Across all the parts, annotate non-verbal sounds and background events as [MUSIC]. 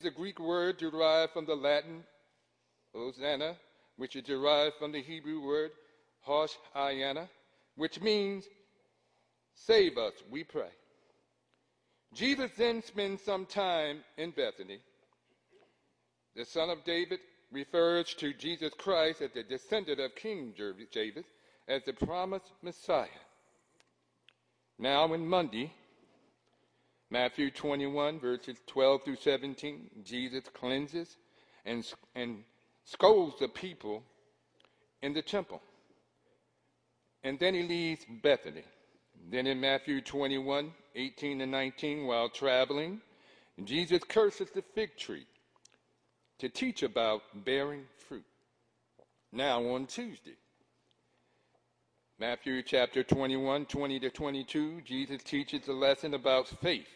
The Greek word derived from the Latin hosanna, which is derived from the Hebrew word hoshayana, which means save us, we pray. Jesus then spends some time in Bethany. The son of David refers to Jesus Christ as the descendant of King David as the promised Messiah. Now, on Monday, Matthew 21, verses 12 through 17, Jesus cleanses and, and scolds the people in the temple. And then he leaves Bethany. Then in Matthew 21, 18 and 19, while traveling, Jesus curses the fig tree to teach about bearing fruit. Now on Tuesday, Matthew chapter 21, 20 to 22, Jesus teaches a lesson about faith,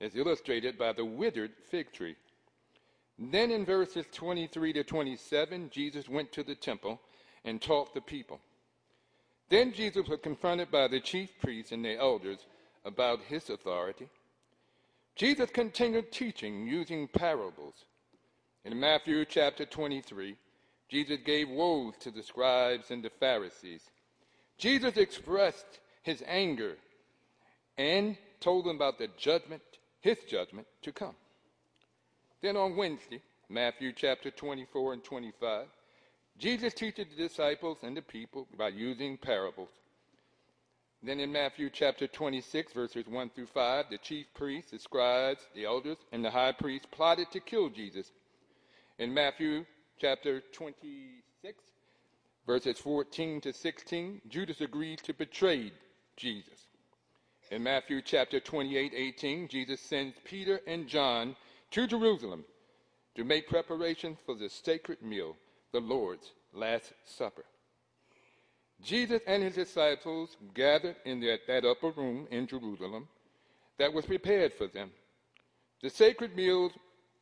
as illustrated by the withered fig tree. Then in verses 23 to 27, Jesus went to the temple and taught the people. Then Jesus was confronted by the chief priests and the elders about his authority. Jesus continued teaching using parables. In Matthew chapter 23, Jesus gave woes to the scribes and the Pharisees Jesus expressed his anger and told them about the judgment, his judgment to come. Then on Wednesday, Matthew chapter 24 and 25, Jesus teaches the disciples and the people by using parables. Then in Matthew chapter 26, verses 1 through 5, the chief priests, the scribes, the elders, and the high priest plotted to kill Jesus. In Matthew chapter 26, verses 14 to 16, Judas agreed to betray Jesus. In Matthew chapter 28, 18, Jesus sends Peter and John to Jerusalem to make preparations for the sacred meal, the Lord's Last Supper. Jesus and his disciples gathered in that, that upper room in Jerusalem that was prepared for them. The sacred meal,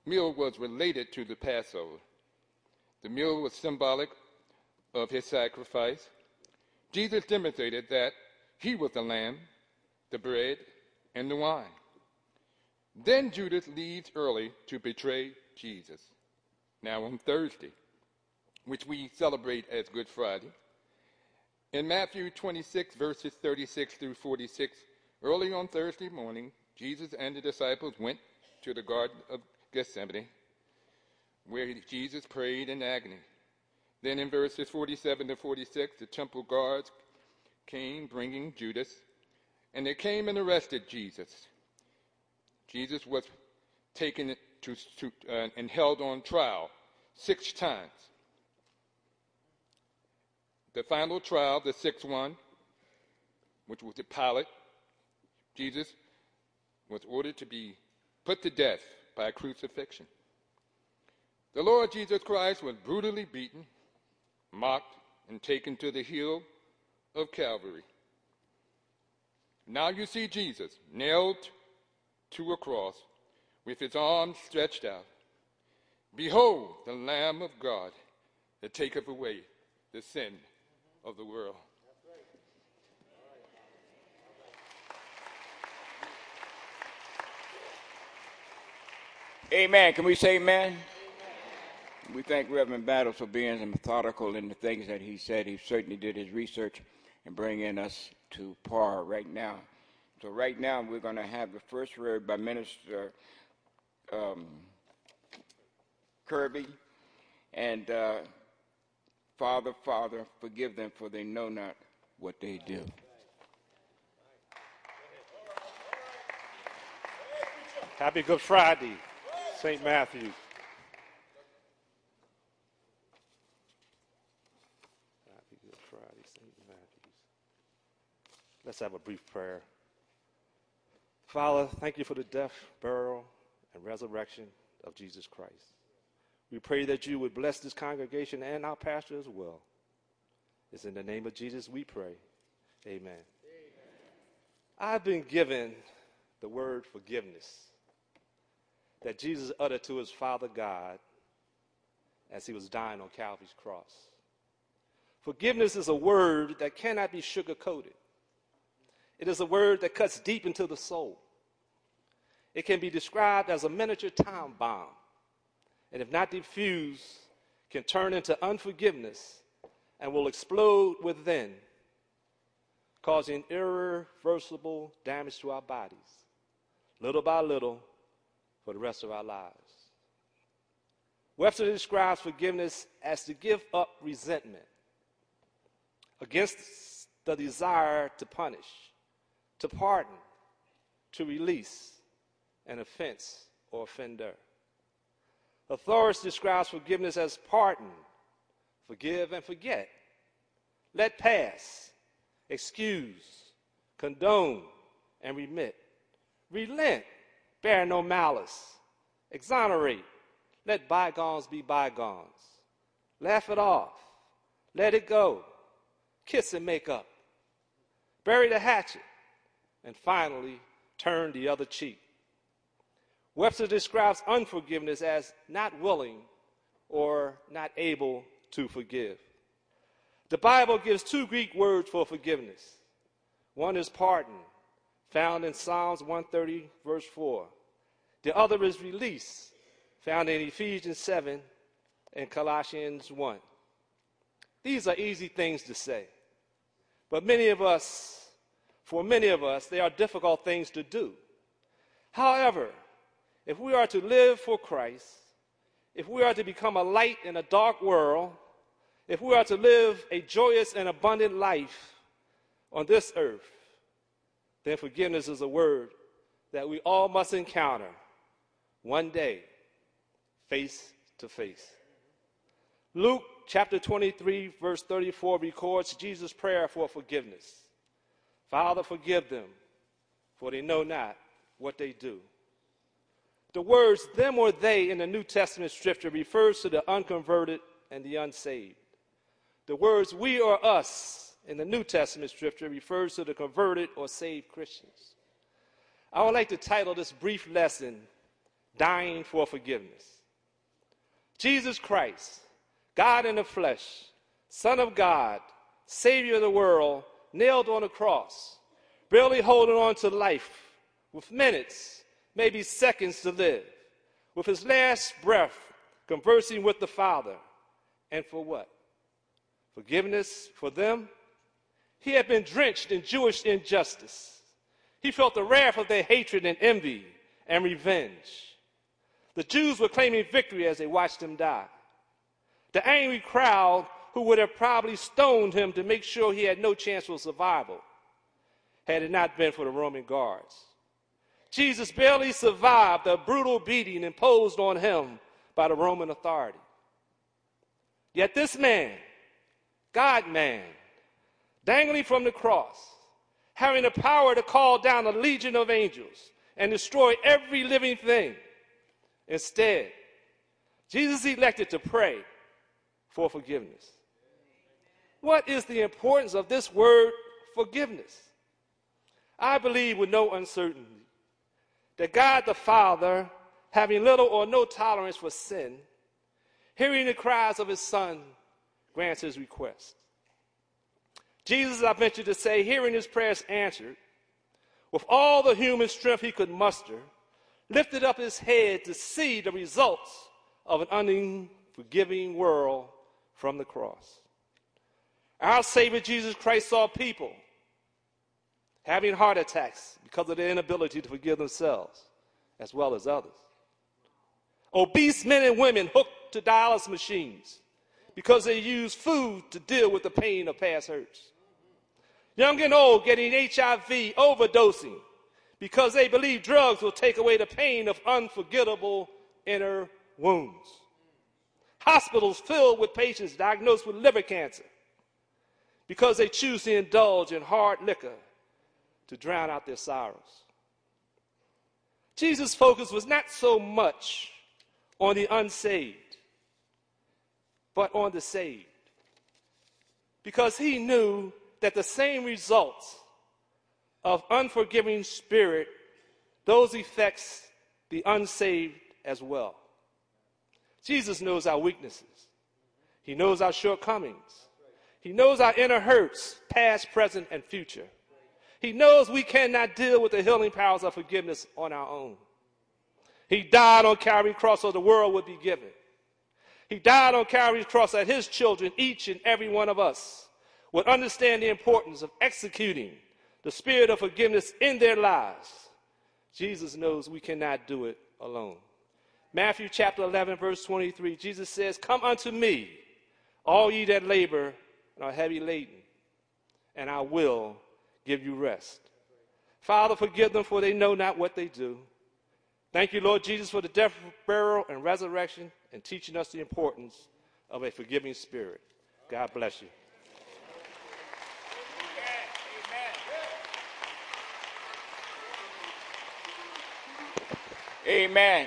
meal was related to the Passover. The meal was symbolic of his sacrifice, Jesus demonstrated that he was the lamb, the bread, and the wine. Then Judas leaves early to betray Jesus. Now on Thursday, which we celebrate as Good Friday, in Matthew 26, verses 36 through 46, early on Thursday morning, Jesus and the disciples went to the Garden of Gethsemane, where Jesus prayed in agony. Then in verses 47 to 46, the temple guards came bringing Judas, and they came and arrested Jesus. Jesus was taken to, to uh, and held on trial six times. The final trial, the sixth one, which was the Pilate, Jesus was ordered to be put to death by crucifixion. The Lord Jesus Christ was brutally beaten mocked, and taken to the hill of Calvary. Now you see Jesus nailed to a cross with his arms stretched out. Behold, the Lamb of God that taketh away the sin of the world. Amen. Can we say amen? We thank Reverend Battles for being methodical in the things that he said. He certainly did his research and bringing us to par right now. So right now we're going to have the first word by Minister um, Kirby, and uh, Father, Father, forgive them for they know not what they do. Happy Good Friday, St. Matthew. Let's have a brief prayer. Father, thank you for the death, burial, and resurrection of Jesus Christ. We pray that you would bless this congregation and our pastor as well. It's in the name of Jesus we pray. Amen. Amen. I've been given the word forgiveness that Jesus uttered to his Father God as he was dying on Calvary's cross. Forgiveness is a word that cannot be sugar coated. It is a word that cuts deep into the soul. It can be described as a miniature time bomb and if not diffused, can turn into unforgiveness and will explode within, causing irreversible damage to our bodies, little by little, for the rest of our lives. Webster describes forgiveness as to give up resentment against the desire to punish, to pardon, to release an offense or offender. Authorities describes forgiveness as pardon, forgive and forget, let pass, excuse, condone, and remit, relent, bear no malice, exonerate, let bygones be bygones, laugh it off, let it go, kiss and make up, bury the hatchet, and finally turn the other cheek. Webster describes unforgiveness as not willing or not able to forgive. The Bible gives two Greek words for forgiveness. One is pardon, found in Psalms 130, verse 4. The other is release, found in Ephesians 7 and Colossians 1. These are easy things to say, but many of us, for many of us, they are difficult things to do. However, if we are to live for Christ, if we are to become a light in a dark world, if we are to live a joyous and abundant life on this earth, then forgiveness is a word that we all must encounter one day, face to face. Luke chapter 23, verse 34 records Jesus' prayer for forgiveness Father, forgive them, for they know not what they do. The words them or they in the New Testament scripture refers to the unconverted and the unsaved. The words we or us in the New Testament scripture refers to the converted or saved Christians. I would like to title this brief lesson, Dying for Forgiveness. Jesus Christ, God in the flesh, Son of God, Savior of the world, nailed on a cross, barely holding on to life with minutes maybe seconds to live, with his last breath, conversing with the Father. And for what? Forgiveness for them? He had been drenched in Jewish injustice. He felt the wrath of their hatred and envy and revenge. The Jews were claiming victory as they watched him die. The angry crowd, who would have probably stoned him to make sure he had no chance for survival, had it not been for the Roman guards. Jesus barely survived the brutal beating imposed on him by the Roman authority. Yet this man, God man, dangling from the cross, having the power to call down a legion of angels and destroy every living thing, instead, Jesus elected to pray for forgiveness. What is the importance of this word forgiveness? I believe with no uncertainty that God the Father, having little or no tolerance for sin, hearing the cries of his Son, grants his request. Jesus, I venture to say, hearing his prayers answered, with all the human strength he could muster, lifted up his head to see the results of an unforgiving world from the cross. Our Savior Jesus Christ saw people having heart attacks because of their inability to forgive themselves as well as others. Obese men and women hooked to dialysis machines because they use food to deal with the pain of past hurts. Young and old getting HIV overdosing because they believe drugs will take away the pain of unforgettable inner wounds. Hospitals filled with patients diagnosed with liver cancer because they choose to indulge in hard liquor to drown out their sorrows. Jesus' focus was not so much on the unsaved, but on the saved. Because he knew that the same results of unforgiving spirit, those effects the unsaved as well. Jesus knows our weaknesses. He knows our shortcomings. He knows our inner hurts, past, present, and future. He knows we cannot deal with the healing powers of forgiveness on our own. He died on Calvary cross so the world would be given, He died on Calvary's cross that his children, each and every one of us, would understand the importance of executing the spirit of forgiveness in their lives. Jesus knows we cannot do it alone. Matthew chapter 11, verse 23, Jesus says, Come unto me, all ye that labor and are heavy laden, and I will give you rest. Father, forgive them, for they know not what they do. Thank you, Lord Jesus, for the death, burial, and resurrection, and teaching us the importance of a forgiving spirit. God bless you. Amen.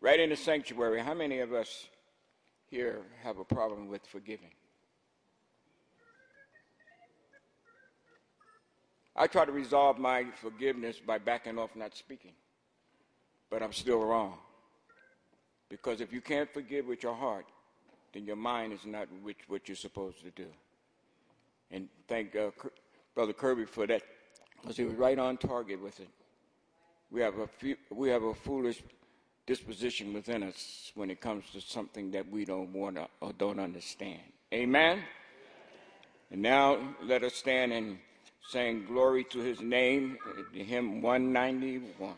Right in the sanctuary, how many of us here have a problem with forgiving? I try to resolve my forgiveness by backing off not speaking, but I'm still wrong. Because if you can't forgive with your heart, then your mind is not which, what you're supposed to do. And thank uh, Brother Kirby for that, because he was right on target with it. We have a few, we have a foolish disposition within us when it comes to something that we don't want to or don't understand. Amen. And now let us stand and sing glory to His name, uh, hymn 191.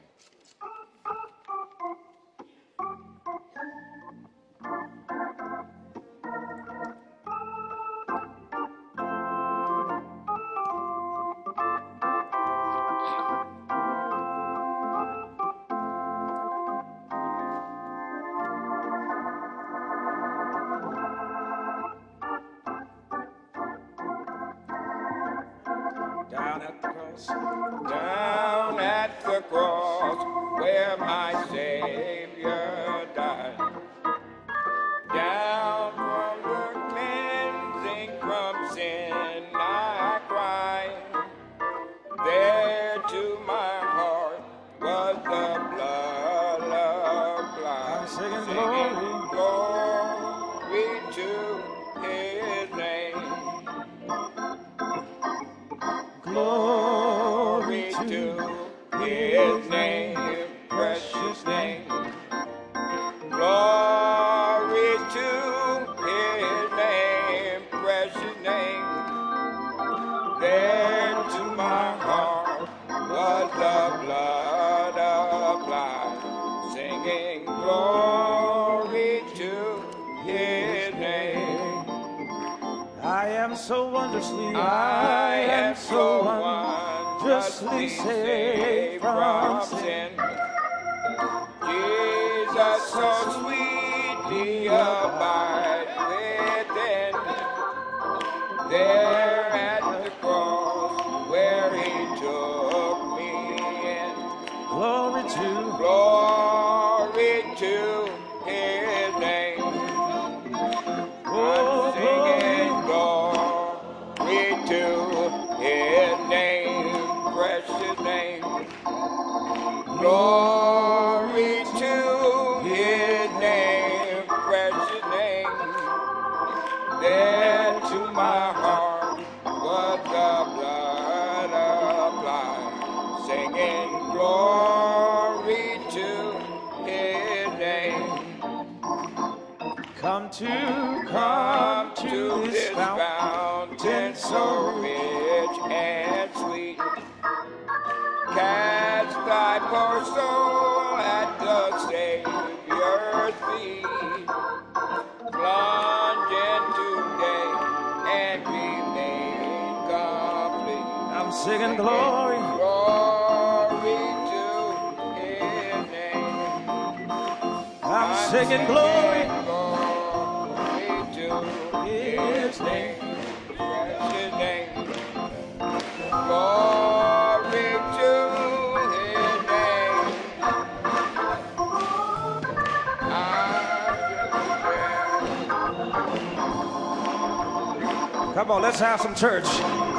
Come on, let's some church.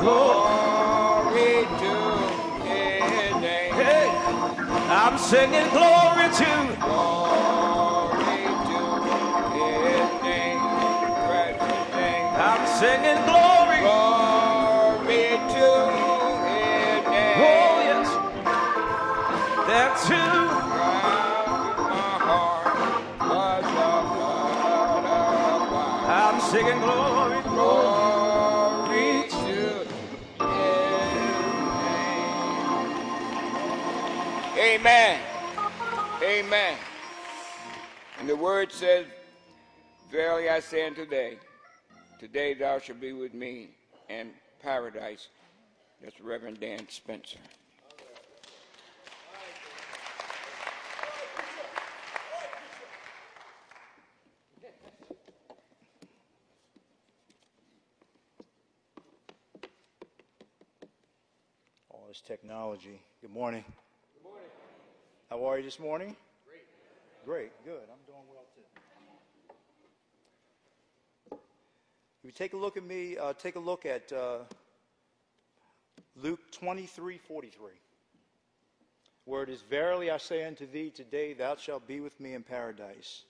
Glory to his name. Hey, I'm singing glory to. Glory to his name. I'm singing word says, Verily I say unto thee, today thou shalt be with me in paradise. That's Reverend Dan Spencer. All this technology. Good morning. Good morning. How are you this morning? Great. Good. I'm doing well too. If you take a look at me, uh, take a look at uh, Luke 23 43, where it is, Verily I say unto thee, today thou shalt be with me in paradise.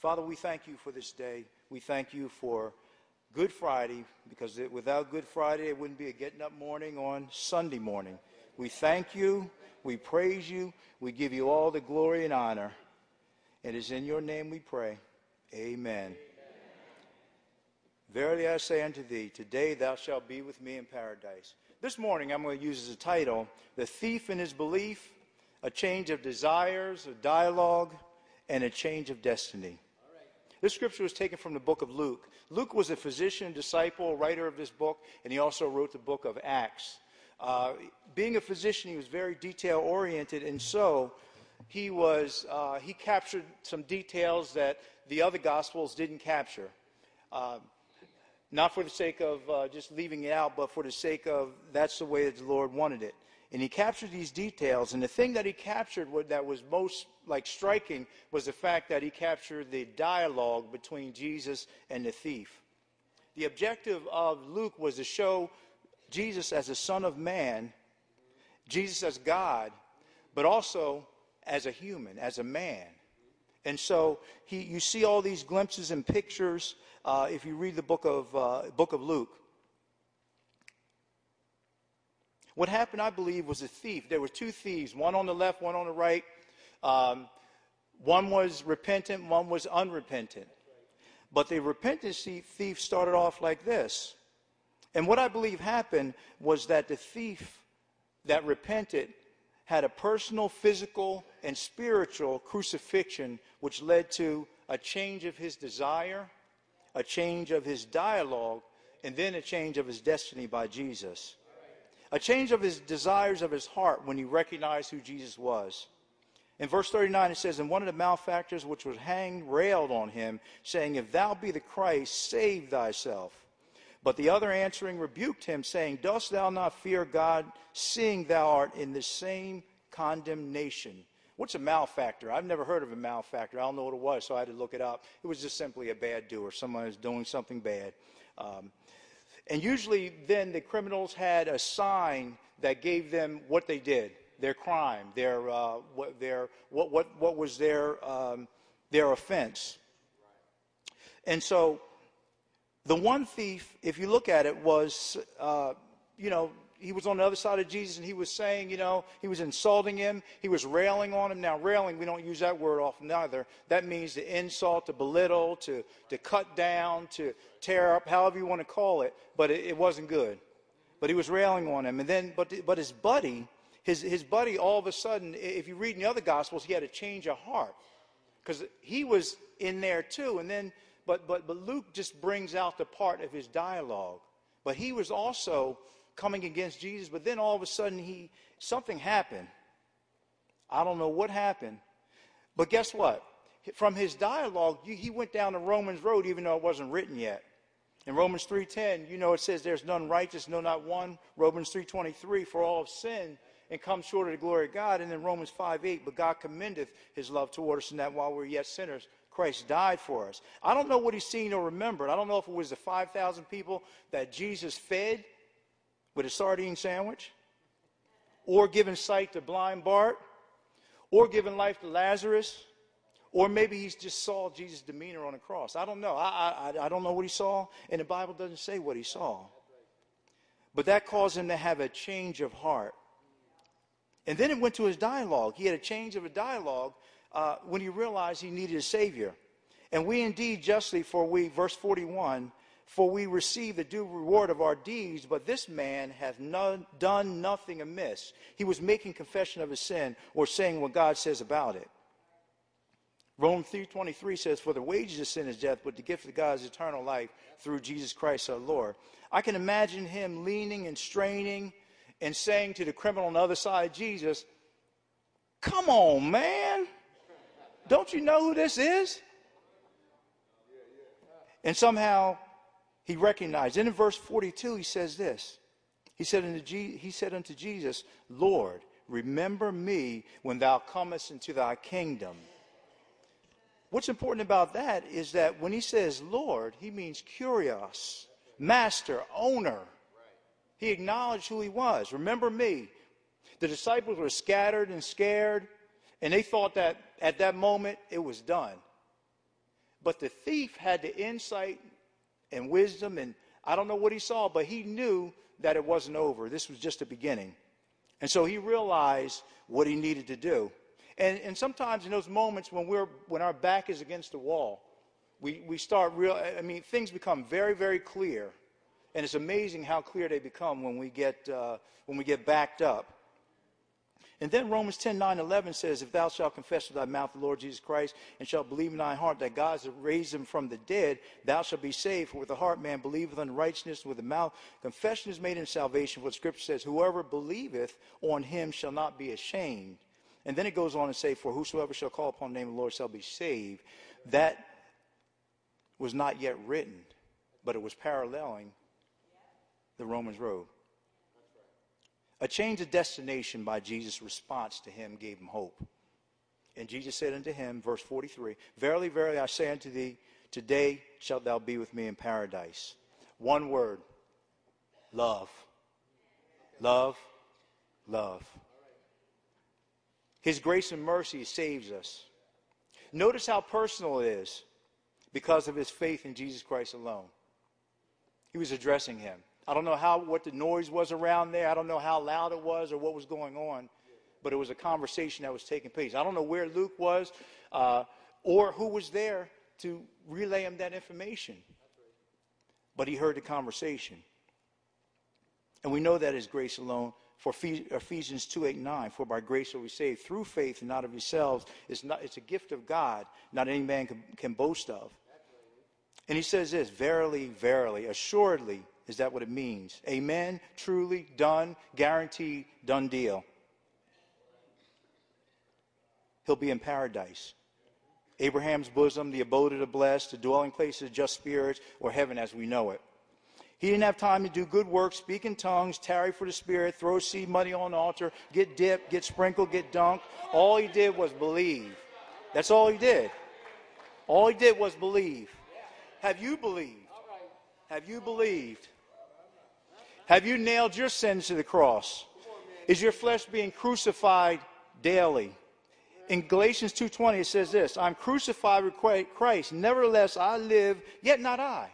Father, we thank you for this day. We thank you for Good Friday, because it, without Good Friday, it wouldn't be a getting up morning on Sunday morning. We thank you. We praise you. We give you all the glory and honor. It is in your name we pray. Amen. Amen. Verily I say unto thee, today thou shalt be with me in paradise. This morning I'm going to use as a title, The Thief in His Belief, a change of desires, a dialogue, and a change of destiny. This scripture was taken from the book of Luke. Luke was a physician, disciple, writer of this book, and he also wrote the book of Acts. Uh, being a physician, he was very detail oriented, and so he was uh, he captured some details that the other gospels didn't capture. Uh, not for the sake of uh, just leaving it out, but for the sake of that's the way that the Lord wanted it. And he captured these details. And the thing that he captured that was most like striking was the fact that he captured the dialogue between Jesus and the thief. The objective of Luke was to show Jesus as a son of man, Jesus as God, but also as a human, as a man. And so he, you see all these glimpses and pictures uh, if you read the book of, uh, book of Luke. What happened, I believe, was a thief. There were two thieves, one on the left, one on the right. Um, one was repentant, one was unrepentant. But the repentant thief started off like this. And what I believe happened was that the thief that repented had a personal, physical, and spiritual crucifixion, which led to a change of his desire, a change of his dialogue, and then a change of his destiny by Jesus a change of his desires of his heart when he recognized who Jesus was. In verse 39, it says, And one of the malefactors which was hanged railed on him, saying, If thou be the Christ, save thyself. But the other answering rebuked him, saying, Dost thou not fear God, seeing thou art in the same condemnation? What's a malefactor? I've never heard of a malefactor. I don't know what it was, so I had to look it up. It was just simply a bad doer, someone who's doing something bad. Um, and usually, then the criminals had a sign that gave them what they did, their crime, their, uh, what, their, what, what, what was their, um, their offense. And so, the one thief, if you look at it, was, uh, you know, he was on the other side of Jesus and he was saying, you know, he was insulting him. He was railing on him. Now, railing, we don't use that word often either. That means to insult, to belittle, to, to cut down, to tear up, however you want to call it. But it, it wasn't good. But he was railing on him. And then, but, but his buddy, his, his buddy, all of a sudden, if you read in the other Gospels, he had a change of heart. Because he was in there too. And then, but, but, but Luke just brings out the part of his dialogue. But he was also coming against Jesus, but then all of a sudden he something happened. I don't know what happened. But guess what? From his dialogue, he went down the Romans road even though it wasn't written yet. In Romans 3:10, you know it says there's none righteous, no not one. Romans 3:23 for all have sinned and come short of the glory of God. And then Romans 5:8, but God commendeth his love toward us in that while we we're yet sinners, Christ died for us. I don't know what he's seen or remembered. I don't know if it was the 5,000 people that Jesus fed with a sardine sandwich, or giving sight to blind Bart, or giving life to Lazarus, or maybe he just saw Jesus' demeanor on the cross. I don't know. I, I, I don't know what he saw, and the Bible doesn't say what he saw. But that caused him to have a change of heart. And then it went to his dialogue. He had a change of a dialogue uh, when he realized he needed a Savior. And we indeed justly, for we, verse 41, for we receive the due reward of our deeds, but this man hath none, done nothing amiss. He was making confession of his sin or saying what God says about it. Romans 3.23 says, For the wages of sin is death, but the gift of God is eternal life through Jesus Christ our Lord. I can imagine him leaning and straining and saying to the criminal on the other side, Jesus, Come on, man. Don't you know who this is? And somehow he recognized. And in verse 42, he says this. He said, unto he said unto Jesus, Lord, remember me when thou comest into thy kingdom. What's important about that is that when he says Lord, he means kurios, master, owner. He acknowledged who he was. Remember me. The disciples were scattered and scared, and they thought that at that moment it was done. But the thief had the insight and wisdom, and I don't know what he saw, but he knew that it wasn't over. This was just the beginning. And so he realized what he needed to do. And, and sometimes in those moments when, we're, when our back is against the wall, we, we start real, I mean, things become very, very clear. And it's amazing how clear they become when we get, uh, when we get backed up. And then Romans 10 9 11 says, If thou shalt confess with thy mouth the Lord Jesus Christ, and shalt believe in thy heart that God has raised him from the dead, thou shalt be saved. For with the heart man believeth unto righteousness, with the mouth confession is made in salvation. The scripture says, Whoever believeth on him shall not be ashamed. And then it goes on to say, For whosoever shall call upon the name of the Lord shall be saved. That was not yet written, but it was paralleling the Romans road. A change of destination by Jesus' response to him gave him hope. And Jesus said unto him, verse 43, Verily, verily, I say unto thee, today shalt thou be with me in paradise. One word love. Love, love. His grace and mercy saves us. Notice how personal it is because of his faith in Jesus Christ alone. He was addressing him. I don't know how what the noise was around there. I don't know how loud it was or what was going on, but it was a conversation that was taking place. I don't know where Luke was uh, or who was there to relay him that information, but he heard the conversation. And we know that is grace alone. For Ephesians 2 8 9, for by grace are we saved through faith and not of yourselves. It's, not, it's a gift of God, not any man can, can boast of. And he says this Verily, verily, assuredly, is that what it means? Amen, truly, done, guaranteed, done deal. He'll be in paradise. Abraham's bosom, the abode of the blessed, the dwelling place of just spirits, or heaven as we know it. He didn't have time to do good work, speak in tongues, tarry for the Spirit, throw seed money on the altar, get dipped, get sprinkled, get dunked. All he did was believe. That's all he did. All he did was believe. Have you believed? Have you believed? Have you nailed your sins to the cross? Is your flesh being crucified daily? In Galatians 2:20 it says this, I'm crucified with Christ, nevertheless I live, yet not I,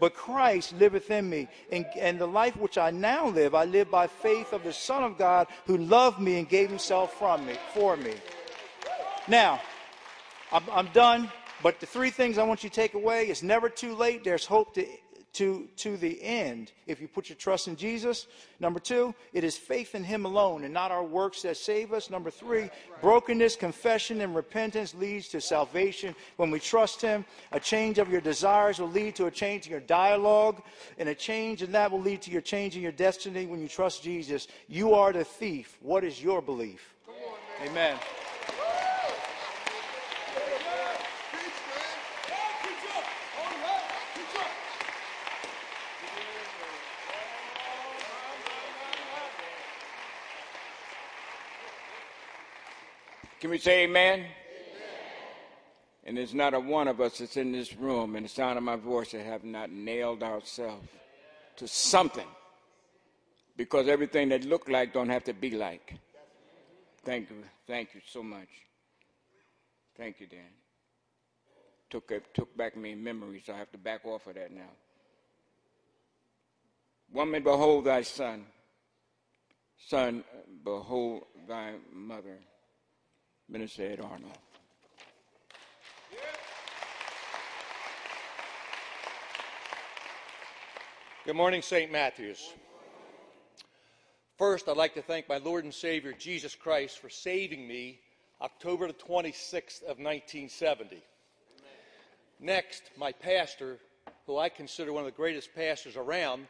but Christ liveth in me. And, and the life which I now live, I live by faith of the Son of God who loved me and gave himself from me, for me. Now, I'm, I'm done, but the three things I want you to take away it's never too late. There's hope to to, to the end if you put your trust in Jesus. Number two, it is faith in Him alone and not our works that save us. Number three, brokenness, confession, and repentance leads to salvation. When we trust Him, a change of your desires will lead to a change in your dialogue, and a change in that will lead to your change in your destiny when you trust Jesus. You are the thief. What is your belief? On, Amen. Can we say amen? amen? And there's not a one of us that's in this room and the sound of my voice that have not nailed ourselves to something. Because everything that look like don't have to be like. Thank you. Thank you so much. Thank you, Dan. Took, took back me memory, so I have to back off of that now. Woman, behold thy son. Son, behold thy mother. Minister Ed Arnold. Good morning, St. Matthews. First, I'd like to thank my Lord and Savior Jesus Christ for saving me October the 26th of 1970. Next, my pastor, who I consider one of the greatest pastors around,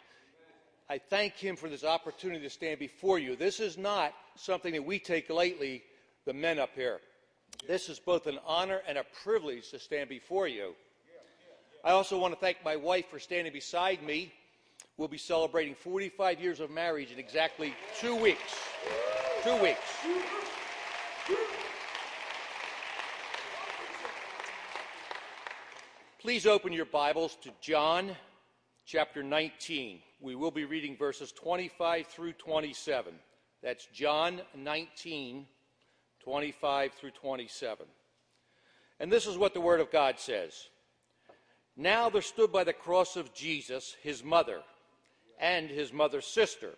I thank him for this opportunity to stand before you. This is not something that we take lightly the men up here. This is both an honor and a privilege to stand before you. I also want to thank my wife for standing beside me. We'll be celebrating 45 years of marriage in exactly two weeks. Two weeks. Please open your Bibles to John chapter 19. We will be reading verses 25 through 27. That's John 19, 25 through 27. And this is what the Word of God says Now there stood by the cross of Jesus his mother and his mother's sister,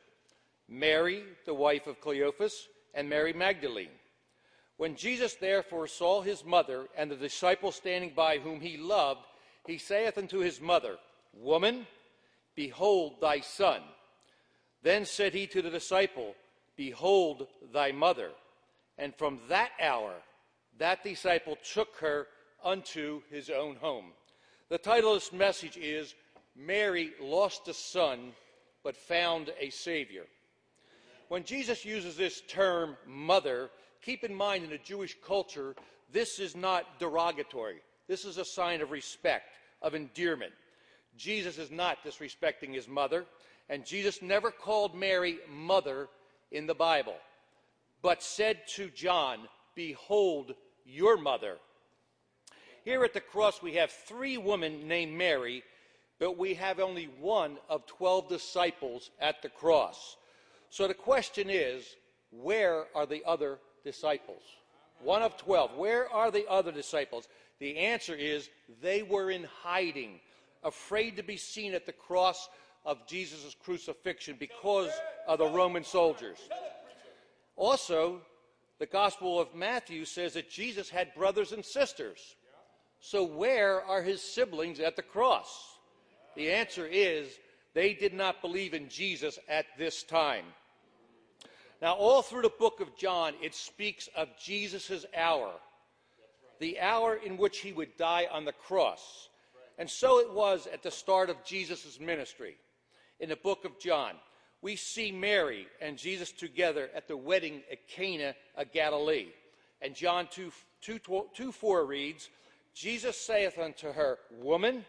Mary, the wife of Cleophas, and Mary Magdalene. When Jesus therefore saw his mother and the disciple standing by whom he loved, he saith unto his mother, Woman, behold thy son. Then said he to the disciple, Behold thy mother. And from that hour, that disciple took her unto his own home. The title of this message is Mary Lost a Son, but Found a Savior. When Jesus uses this term, mother, keep in mind in the Jewish culture, this is not derogatory. This is a sign of respect, of endearment. Jesus is not disrespecting his mother, and Jesus never called Mary mother in the Bible, but said to John, Behold your mother. Here at the cross, we have three women named Mary, but we have only one of 12 disciples at the cross. So the question is, where are the other disciples? One of 12. Where are the other disciples? The answer is they were in hiding, afraid to be seen at the cross of Jesus' crucifixion because of the Roman soldiers. Also, the Gospel of Matthew says that Jesus had brothers and sisters. So, where are his siblings at the cross? The answer is they did not believe in Jesus at this time. Now, all through the book of John, it speaks of Jesus' hour the hour in which he would die on the cross. And so it was at the start of Jesus' ministry. In the book of John, we see Mary and Jesus together at the wedding at Cana of Galilee. And John 2, 2, 2 4 reads, Jesus saith unto her, Woman,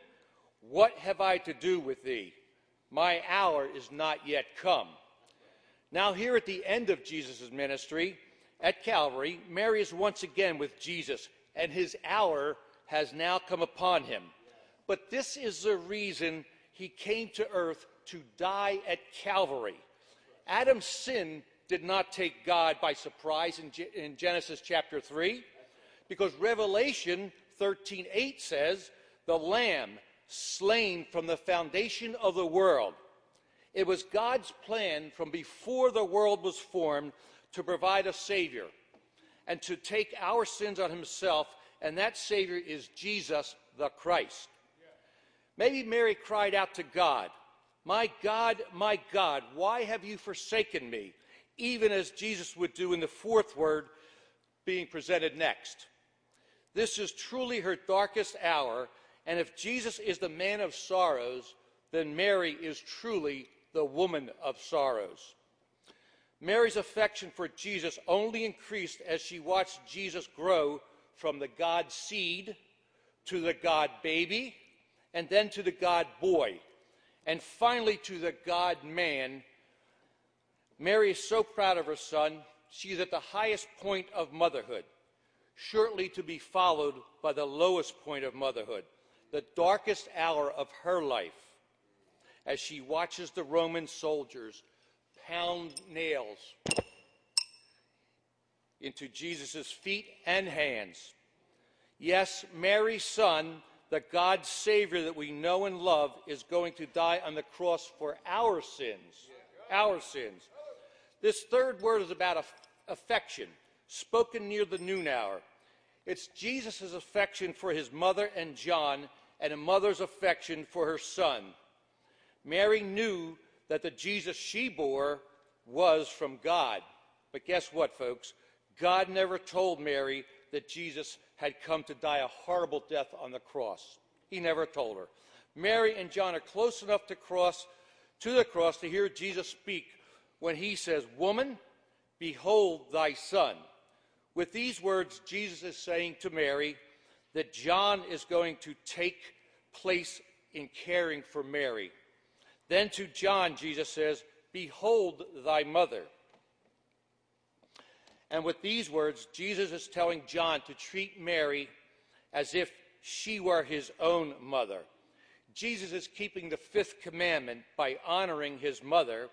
what have I to do with thee? My hour is not yet come. Now, here at the end of Jesus' ministry at Calvary, Mary is once again with Jesus and his hour has now come upon him. But this is the reason he came to earth to die at Calvary. Adam's sin did not take God by surprise in, G- in Genesis chapter 3, because Revelation 13:8 says, "The lamb slain from the foundation of the world." It was God's plan from before the world was formed to provide a savior and to take our sins on himself, and that Savior is Jesus the Christ. Maybe Mary cried out to God, My God, my God, why have you forsaken me? Even as Jesus would do in the fourth word being presented next. This is truly her darkest hour, and if Jesus is the man of sorrows, then Mary is truly the woman of sorrows. Mary's affection for Jesus only increased as she watched Jesus grow from the God seed to the God baby, and then to the God boy, and finally to the God man. Mary is so proud of her son. she is at the highest point of motherhood, shortly to be followed by the lowest point of motherhood, the darkest hour of her life, as she watches the Roman soldiers pound nails into Jesus' feet and hands. Yes, Mary's son, the God Savior that we know and love, is going to die on the cross for our sins. Our sins. This third word is about affection, spoken near the noon hour. It's Jesus' affection for his mother and John, and a mother's affection for her son. Mary knew that the Jesus she bore was from God. But guess what, folks? God never told Mary that Jesus had come to die a horrible death on the cross. He never told her. Mary and John are close enough to cross to the cross to hear Jesus speak when he says, "Woman, behold thy son." With these words, Jesus is saying to Mary that John is going to take place in caring for Mary. Then to John, Jesus says, Behold thy mother. And with these words, Jesus is telling John to treat Mary as if she were his own mother. Jesus is keeping the fifth commandment by honoring his mother.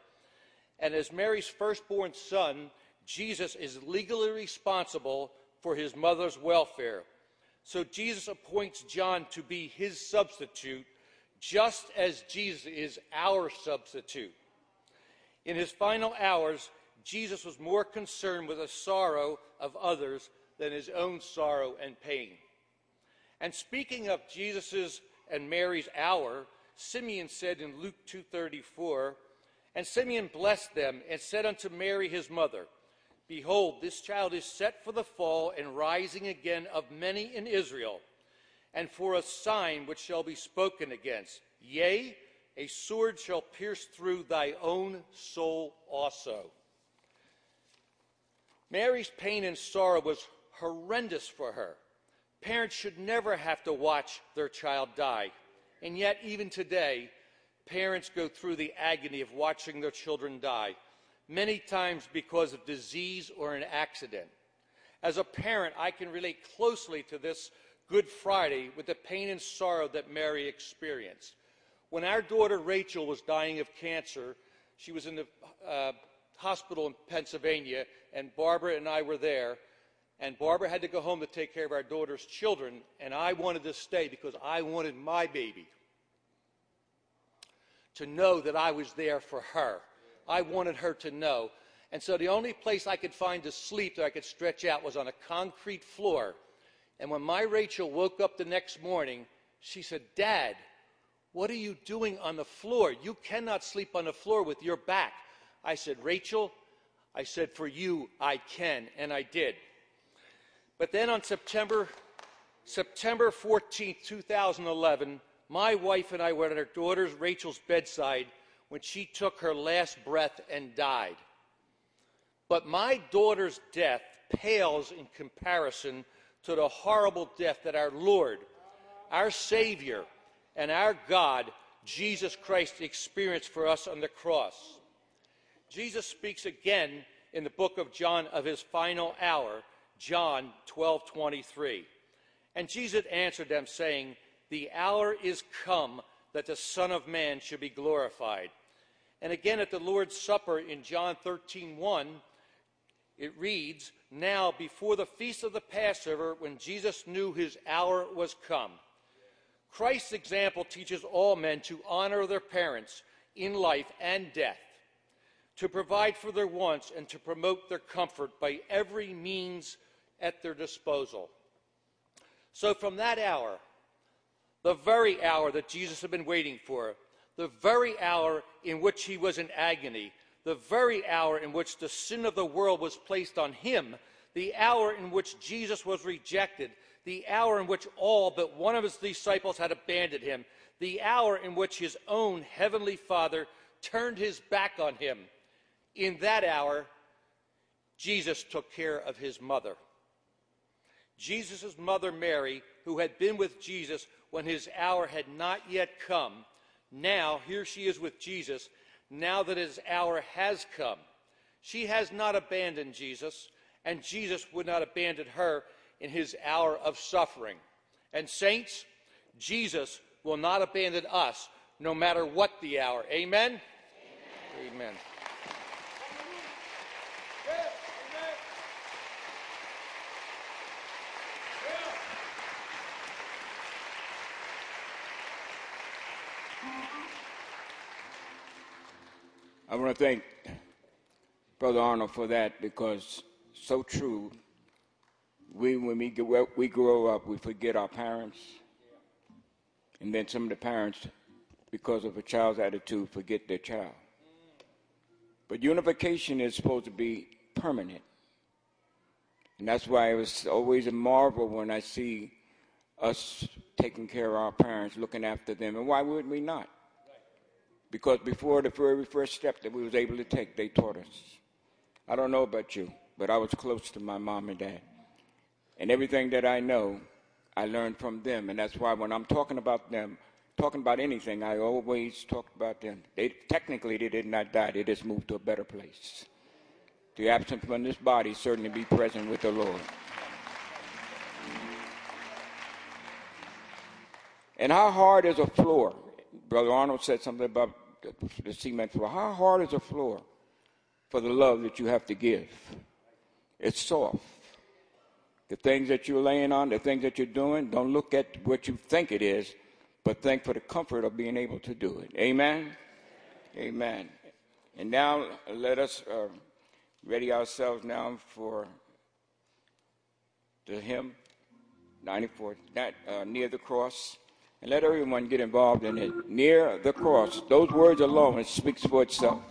And as Mary's firstborn son, Jesus is legally responsible for his mother's welfare. So Jesus appoints John to be his substitute, just as Jesus is our substitute. In his final hours, Jesus was more concerned with the sorrow of others than his own sorrow and pain. And speaking of Jesus's and Mary's hour, Simeon said in Luke 2:34, and Simeon blessed them and said unto Mary his mother, Behold, this child is set for the fall and rising again of many in Israel, and for a sign which shall be spoken against. Yea, a sword shall pierce through thy own soul also. Mary's pain and sorrow was horrendous for her. Parents should never have to watch their child die. And yet, even today, parents go through the agony of watching their children die, many times because of disease or an accident. As a parent, I can relate closely to this Good Friday with the pain and sorrow that Mary experienced. When our daughter Rachel was dying of cancer, she was in the uh, hospital in Pennsylvania, and Barbara and I were there. And Barbara had to go home to take care of our daughter's children, and I wanted to stay because I wanted my baby to know that I was there for her. I wanted her to know. And so the only place I could find to sleep that I could stretch out was on a concrete floor. And when my Rachel woke up the next morning, she said, Dad, what are you doing on the floor? You cannot sleep on the floor with your back. I said, Rachel, I said, for you, I can. And I did. But then on September, September 14, 2011, my wife and I were at our daughter's Rachel's bedside when she took her last breath and died. But my daughter's death pales in comparison to the horrible death that our Lord, our Savior, and our God, Jesus Christ, experienced for us on the cross. Jesus speaks again in the book of John of his final hour, John 12 23. And Jesus answered them, saying, The hour is come that the Son of Man should be glorified. And again at the Lord's Supper in John 13 1, it reads, Now before the feast of the Passover, when Jesus knew his hour was come, Christ's example teaches all men to honor their parents in life and death, to provide for their wants, and to promote their comfort by every means at their disposal. So, from that hour, the very hour that Jesus had been waiting for, the very hour in which he was in agony, the very hour in which the sin of the world was placed on him, the hour in which Jesus was rejected, the hour in which all but one of his disciples had abandoned him, the hour in which his own heavenly Father turned his back on him. In that hour, Jesus took care of his mother. Jesus' mother, Mary, who had been with Jesus when his hour had not yet come, now here she is with Jesus, now that his hour has come. She has not abandoned Jesus, and Jesus would not abandon her in his hour of suffering. And, saints, Jesus will not abandon us no matter what the hour. Amen? Amen. Amen. I want to thank Brother Arnold for that because so true we when we we grow up, we forget our parents, and then some of the parents because of a child's attitude, forget their child. But unification is supposed to be permanent. And that's why it was always a marvel when I see us taking care of our parents, looking after them. And why would we not? Because before the very first step that we was able to take, they taught us. I don't know about you, but I was close to my mom and dad. And everything that I know, I learned from them. And that's why when I'm talking about them, talking about anything, I always talk about them. They technically they did not die; they just moved to a better place. The absent from this body certainly be present with the Lord. And how hard is a floor? Brother Arnold said something about the cement floor. How hard is a floor for the love that you have to give? It's soft. The things that you're laying on, the things that you're doing, don't look at what you think it is but think for the comfort of being able to do it. Amen? Amen. And now let us uh, ready ourselves now for the hymn 94, that, uh, near the cross. And let everyone get involved in it. Near the cross. Those words alone, speaks for itself.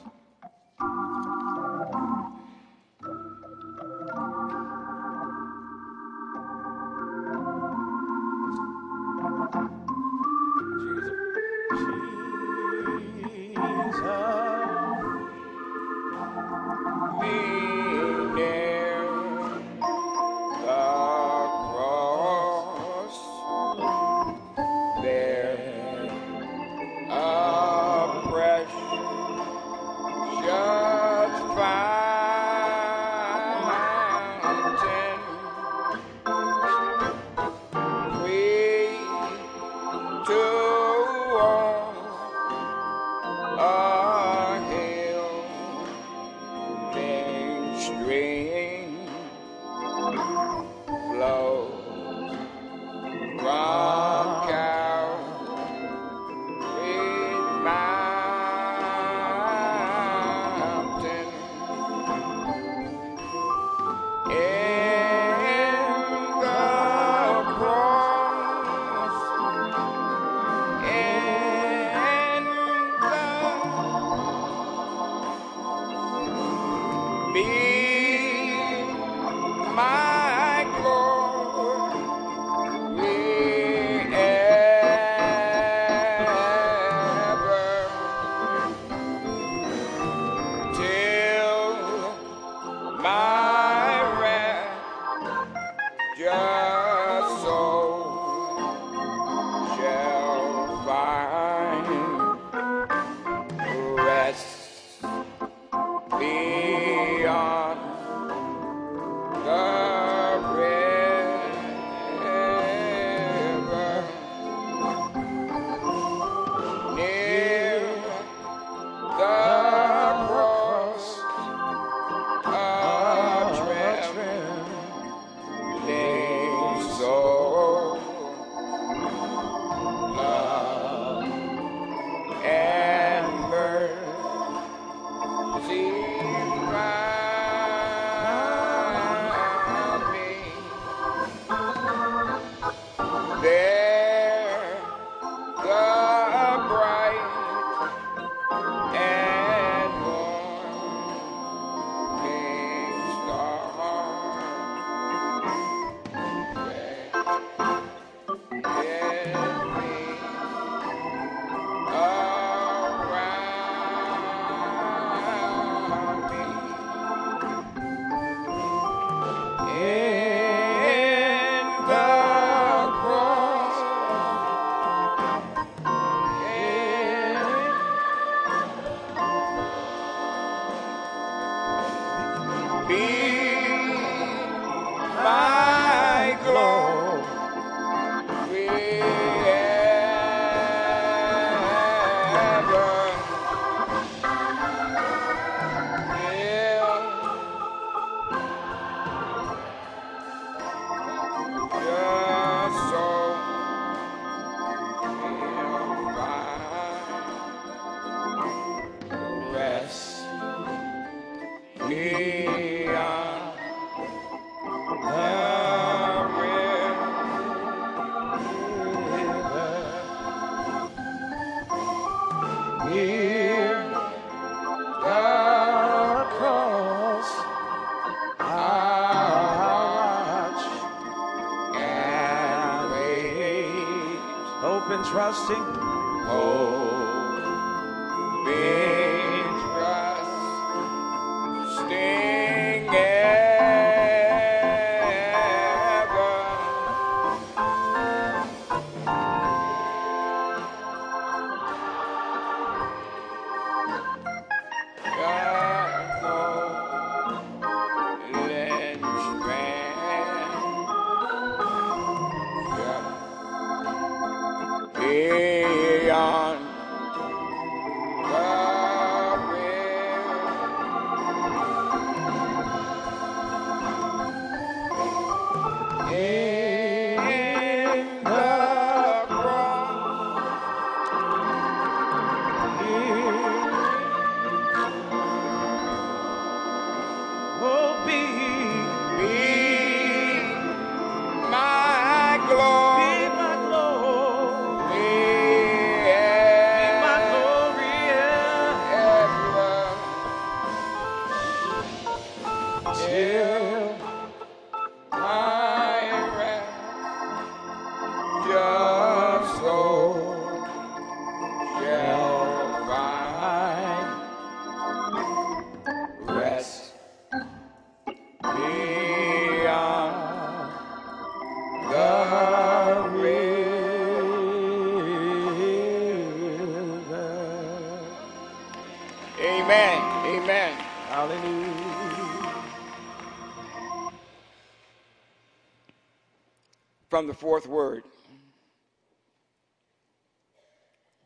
From the fourth word.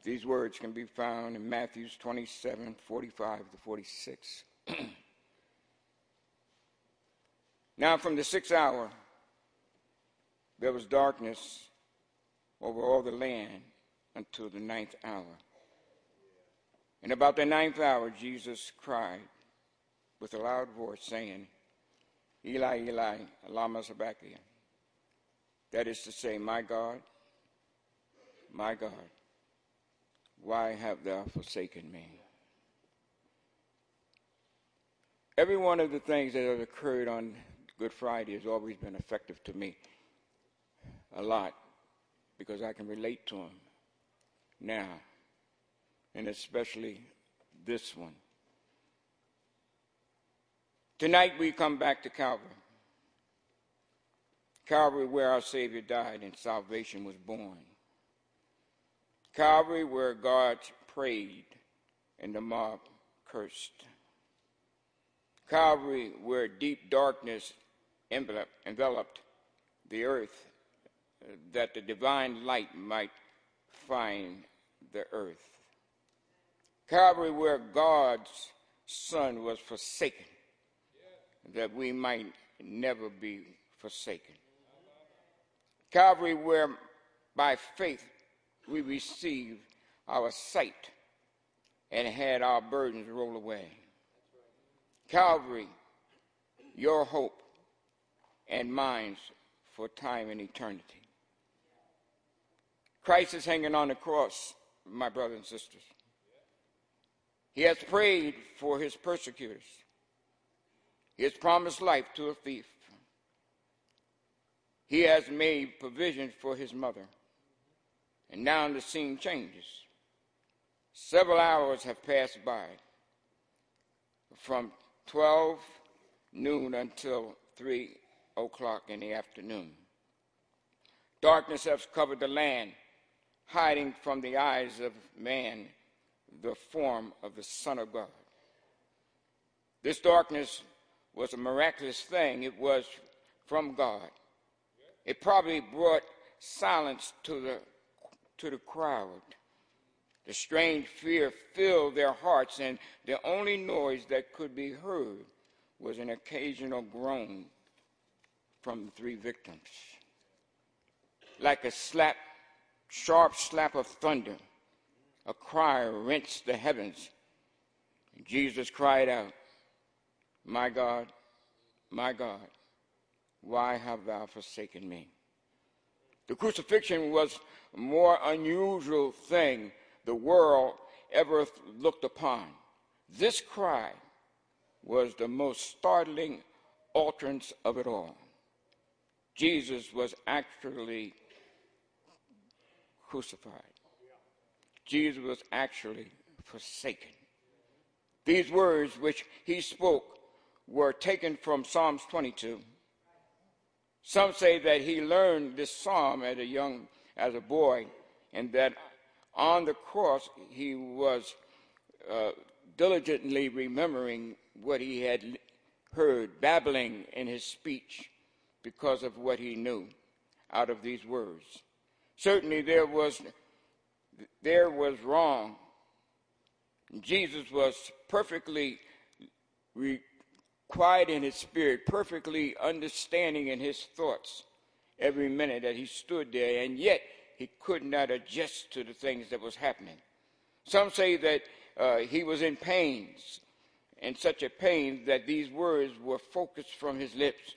These words can be found in Matthews 27 45 to 46. [CLEARS THROAT] now, from the sixth hour, there was darkness over all the land until the ninth hour. And about the ninth hour, Jesus cried with a loud voice, saying, Eli, Eli, lama sabachthani that is to say, My God, my God, why have thou forsaken me? Every one of the things that have occurred on Good Friday has always been effective to me a lot because I can relate to them now, and especially this one. Tonight we come back to Calvary. Calvary, where our Savior died and salvation was born. Calvary, where God prayed and the mob cursed. Calvary, where deep darkness enveloped the earth, that the divine light might find the earth. Calvary, where God's Son was forsaken, that we might never be forsaken. Calvary, where by faith we received our sight and had our burdens roll away. Calvary, your hope and minds for time and eternity. Christ is hanging on the cross, my brothers and sisters. He has prayed for his persecutors. He has promised life to a thief. He has made provision for his mother. And now the scene changes. Several hours have passed by from 12 noon until 3 o'clock in the afternoon. Darkness has covered the land, hiding from the eyes of man the form of the Son of God. This darkness was a miraculous thing, it was from God. It probably brought silence to the, to the crowd. The strange fear filled their hearts, and the only noise that could be heard was an occasional groan from the three victims. Like a slap, sharp slap of thunder, a cry wrenched the heavens. Jesus cried out, My God, my God, why have thou forsaken me? The crucifixion was a more unusual thing the world ever looked upon. This cry was the most startling utterance of it all. Jesus was actually crucified. Jesus was actually forsaken. These words which he spoke were taken from Psalms 22. Some say that he learned this psalm as a young, as a boy, and that on the cross he was uh, diligently remembering what he had heard, babbling in his speech because of what he knew out of these words. Certainly there was there was wrong. Jesus was perfectly re- quiet in his spirit, perfectly understanding in his thoughts every minute that he stood there, and yet he could not adjust to the things that was happening. Some say that uh, he was in pains, in such a pain that these words were focused from his lips.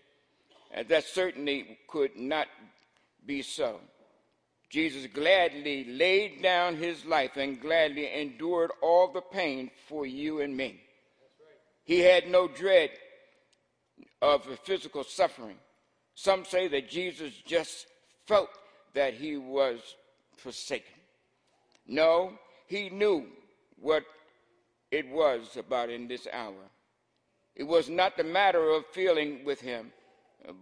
And that certainly could not be so. Jesus gladly laid down his life and gladly endured all the pain for you and me. He had no dread of physical suffering. Some say that Jesus just felt that he was forsaken. No, he knew what it was about in this hour. It was not the matter of feeling with him,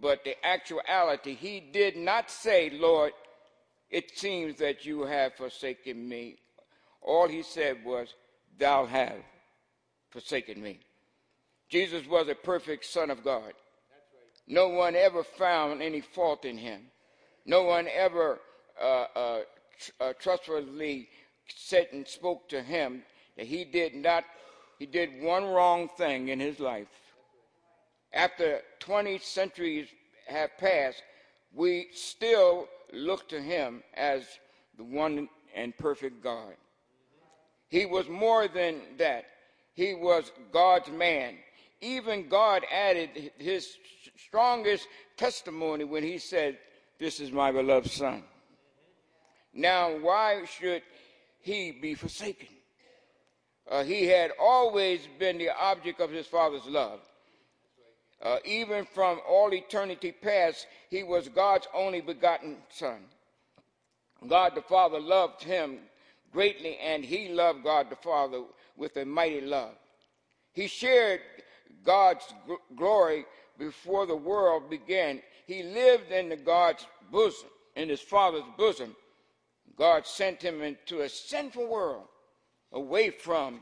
but the actuality. He did not say, Lord, it seems that you have forsaken me. All he said was, Thou have forsaken me. Jesus was a perfect Son of God. No one ever found any fault in him. No one ever uh, uh, tr- uh, trustworthily said and spoke to him that he did not, he did one wrong thing in his life. After 20 centuries have passed, we still look to him as the one and perfect God. He was more than that. He was God's man. Even God added his strongest testimony when he said, This is my beloved Son. Now, why should he be forsaken? Uh, he had always been the object of his Father's love. Uh, even from all eternity past, he was God's only begotten Son. God the Father loved him greatly, and he loved God the Father with a mighty love. He shared God's glory before the world began. He lived in the God's bosom, in his Father's bosom. God sent him into a sinful world away from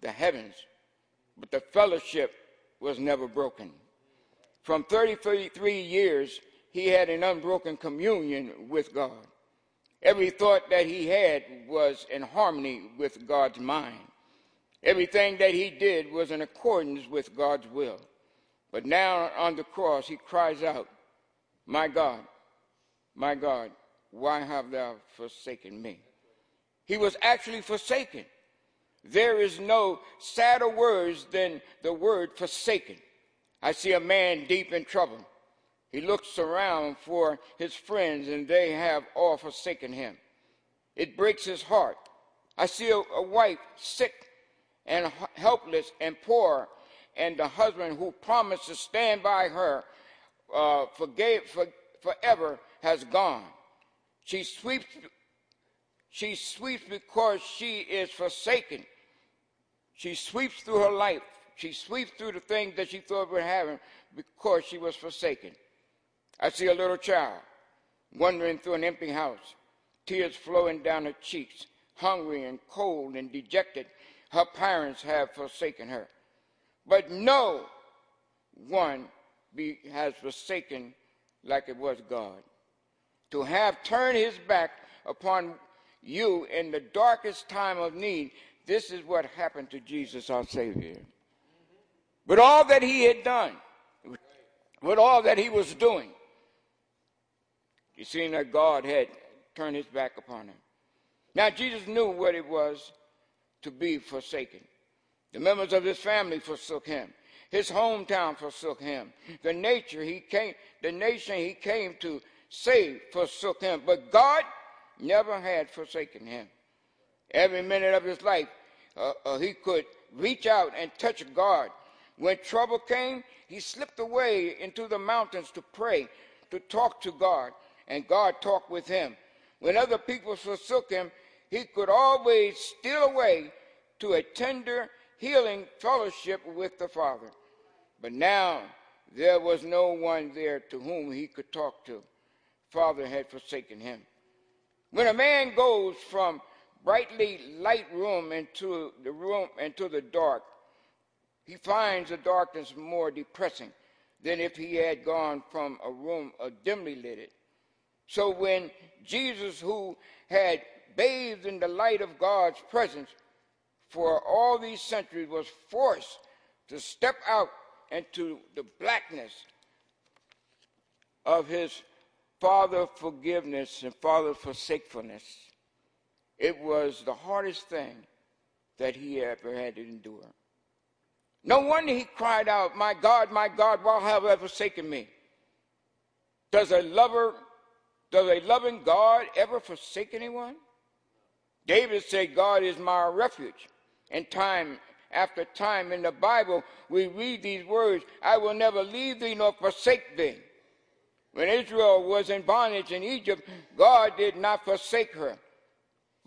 the heavens, but the fellowship was never broken. From 33 years, he had an unbroken communion with God. Every thought that he had was in harmony with God's mind. Everything that he did was in accordance with God's will. But now on the cross, he cries out, My God, my God, why have thou forsaken me? He was actually forsaken. There is no sadder words than the word forsaken. I see a man deep in trouble. He looks around for his friends and they have all forsaken him. It breaks his heart. I see a, a wife sick and helpless and poor, and the husband who promised to stand by her uh, forgave, for, forever has gone. She sweeps, she sweeps because she is forsaken. She sweeps through her life. She sweeps through the things that she thought would happen because she was forsaken. I see a little child wandering through an empty house, tears flowing down her cheeks, hungry and cold and dejected. Her parents have forsaken her. But no one be, has forsaken like it was God. To have turned his back upon you in the darkest time of need, this is what happened to Jesus, our Savior. With all that he had done, with all that he was doing, you see that God had turned his back upon him. Now, Jesus knew what it was to be forsaken. The members of his family forsook him. His hometown forsook him. The nature he came, the nation he came to save forsook him. But God never had forsaken him. Every minute of his life, uh, uh, he could reach out and touch God. When trouble came, he slipped away into the mountains to pray, to talk to God, and God talked with him. When other people forsook him, he could always steal away to a tender, healing fellowship with the Father. But now there was no one there to whom he could talk to. Father had forsaken him. When a man goes from brightly light room into the room into the dark, he finds the darkness more depressing than if he had gone from a room dimly lit. So when Jesus, who had bathed in the light of God's presence for all these centuries, was forced to step out into the blackness of his father forgiveness and father forsakefulness. It was the hardest thing that he ever had to endure. No wonder he cried out, My God, my God, why have you forsaken me? Does a lover, does a loving God ever forsake anyone? David said, God is my refuge. And time after time in the Bible, we read these words I will never leave thee nor forsake thee. When Israel was in bondage in Egypt, God did not forsake her,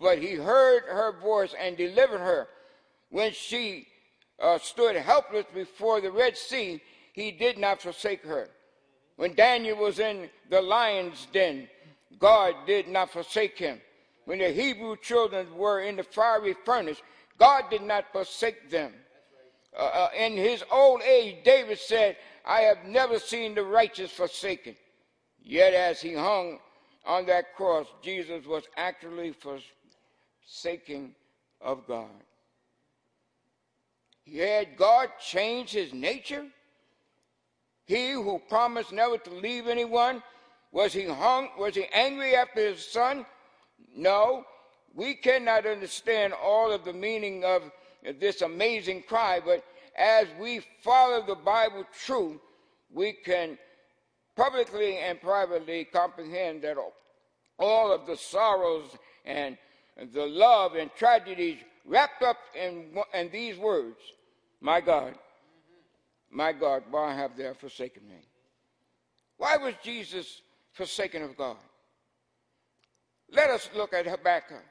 but he heard her voice and delivered her. When she uh, stood helpless before the Red Sea, he did not forsake her. When Daniel was in the lion's den, God did not forsake him. When the Hebrew children were in the fiery furnace, God did not forsake them. Uh, uh, in his old age, David said, I have never seen the righteous forsaken. Yet as he hung on that cross, Jesus was actually forsaking of God. Had God changed his nature? He who promised never to leave anyone, was he hung, was he angry after his son? No, we cannot understand all of the meaning of this amazing cry, but as we follow the Bible true, we can publicly and privately comprehend that all of the sorrows and the love and tragedies wrapped up in, in these words My God, my God, why have thou forsaken me? Why was Jesus forsaken of God? Let us look at Habakkuk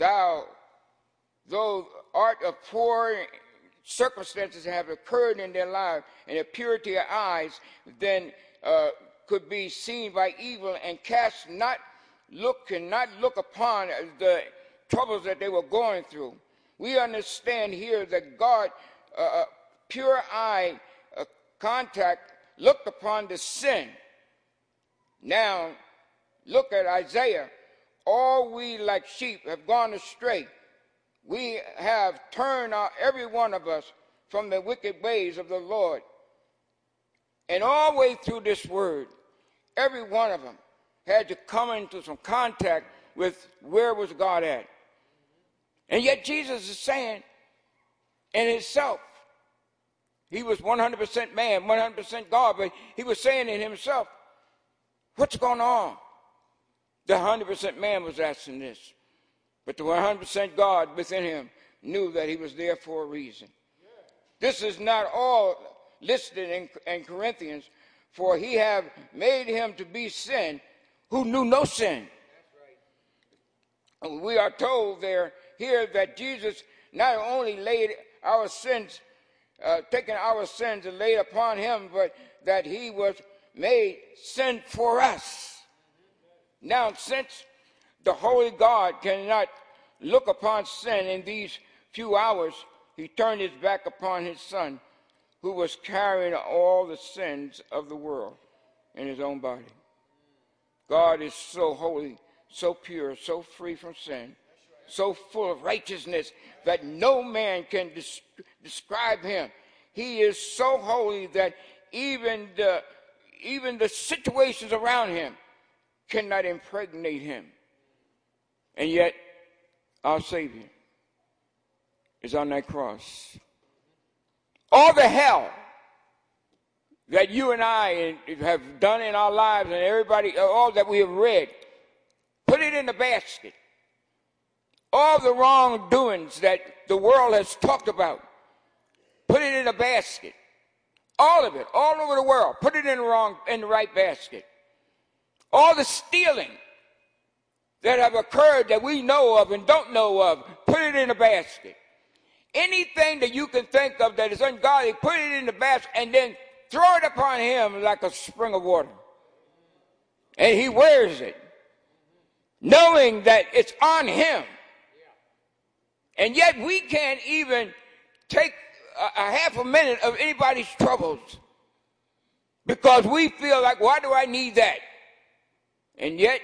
thou, though art of poor circumstances have occurred in their life and the purity of eyes, then uh, could be seen by evil and cast not look and not look upon the troubles that they were going through. We understand here that God, uh, uh pure eye uh, contact, looked upon the sin. Now, look at Isaiah all we like sheep have gone astray. We have turned our, every one of us from the wicked ways of the Lord. And all the way through this word, every one of them had to come into some contact with where was God at. And yet Jesus is saying in himself, he was 100% man, 100% God, but he was saying in himself, what's going on? The 100% man was asking this. But the 100% God within him knew that he was there for a reason. This is not all listed in, in Corinthians, for he have made him to be sin who knew no sin. We are told there here that Jesus not only laid our sins, uh, taken our sins and laid upon him, but that he was made sin for us. Now, since the Holy God cannot look upon sin in these few hours, he turned his back upon his son, who was carrying all the sins of the world in his own body. God is so holy, so pure, so free from sin, so full of righteousness that no man can des- describe him. He is so holy that even the even the situations around him cannot impregnate him. And yet, our Savior is on that cross. All the hell that you and I have done in our lives and everybody, all that we have read, put it in the basket. all the wrongdoings that the world has talked about, put it in a basket. All of it, all over the world, put it in the wrong, in the right basket. All the stealing that have occurred that we know of and don't know of, put it in a basket. Anything that you can think of that is ungodly, put it in the basket and then throw it upon him like a spring of water. And he wears it, knowing that it's on him. And yet we can't even take a, a half a minute of anybody's troubles because we feel like, why do I need that? And yet,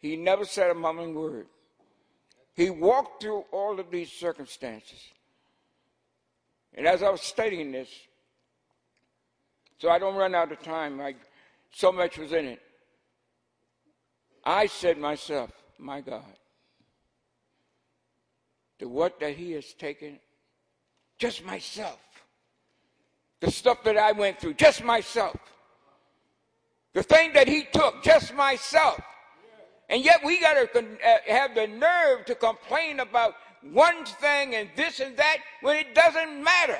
he never said a mumbling word. He walked through all of these circumstances. And as I was studying this, so I don't run out of time, like so much was in it, I said myself, my God, the what that he has taken, just myself, the stuff that I went through, just myself, the thing that he took, just myself. And yet we got to uh, have the nerve to complain about one thing and this and that when it doesn't matter.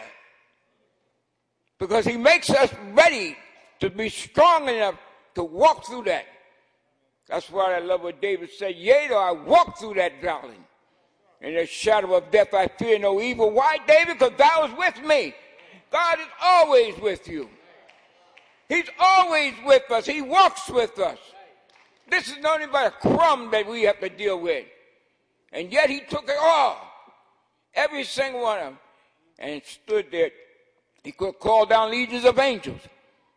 Because he makes us ready to be strong enough to walk through that. That's why I love what David said. Yea, though I walk through that valley. In the shadow of death, I fear no evil. Why, David? Because thou is with me. God is always with you. He's always with us. He walks with us. This is not even but a crumb that we have to deal with. And yet he took it all, every single one of them, and stood there. He could call down legions of angels,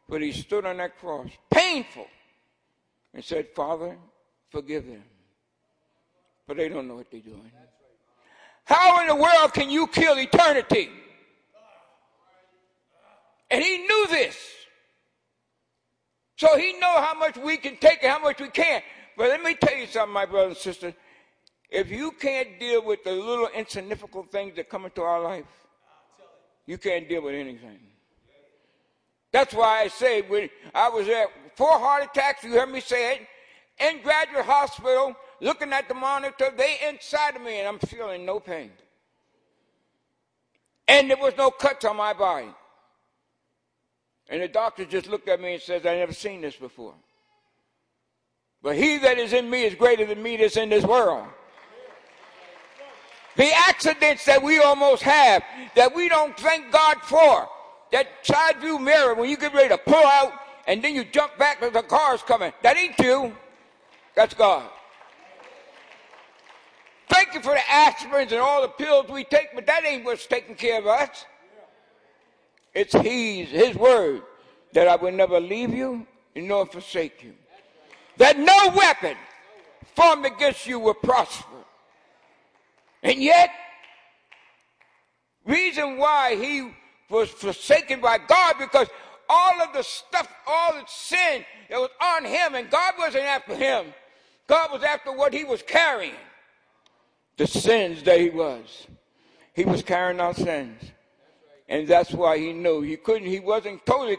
but he stood on that cross, painful, and said, Father, forgive them. But they don't know what they're doing. How in the world can you kill eternity? And he knew this. So he know how much we can take and how much we can't. But let me tell you something, my brothers and sisters. If you can't deal with the little insignificant things that come into our life, you can't deal with anything. That's why I say when I was at four heart attacks, you heard me say it, in graduate hospital, looking at the monitor, they inside of me and I'm feeling no pain. And there was no cuts on my body. And the doctor just looked at me and says, I never seen this before. But he that is in me is greater than me that's in this world. The accidents that we almost have that we don't thank God for. That side view mirror when you get ready to pull out and then you jump back as the car's coming. That ain't you. That's God. Thank you for the aspirins and all the pills we take, but that ain't what's taking care of us. It's He's, His word, that I will never leave you nor forsake you. That no weapon formed against you will prosper. And yet, reason why he was forsaken by God because all of the stuff, all the sin that was on him, and God wasn't after him. God was after what he was carrying. The sins that he was. He was carrying our sins. And that's why he knew he couldn't, he wasn't totally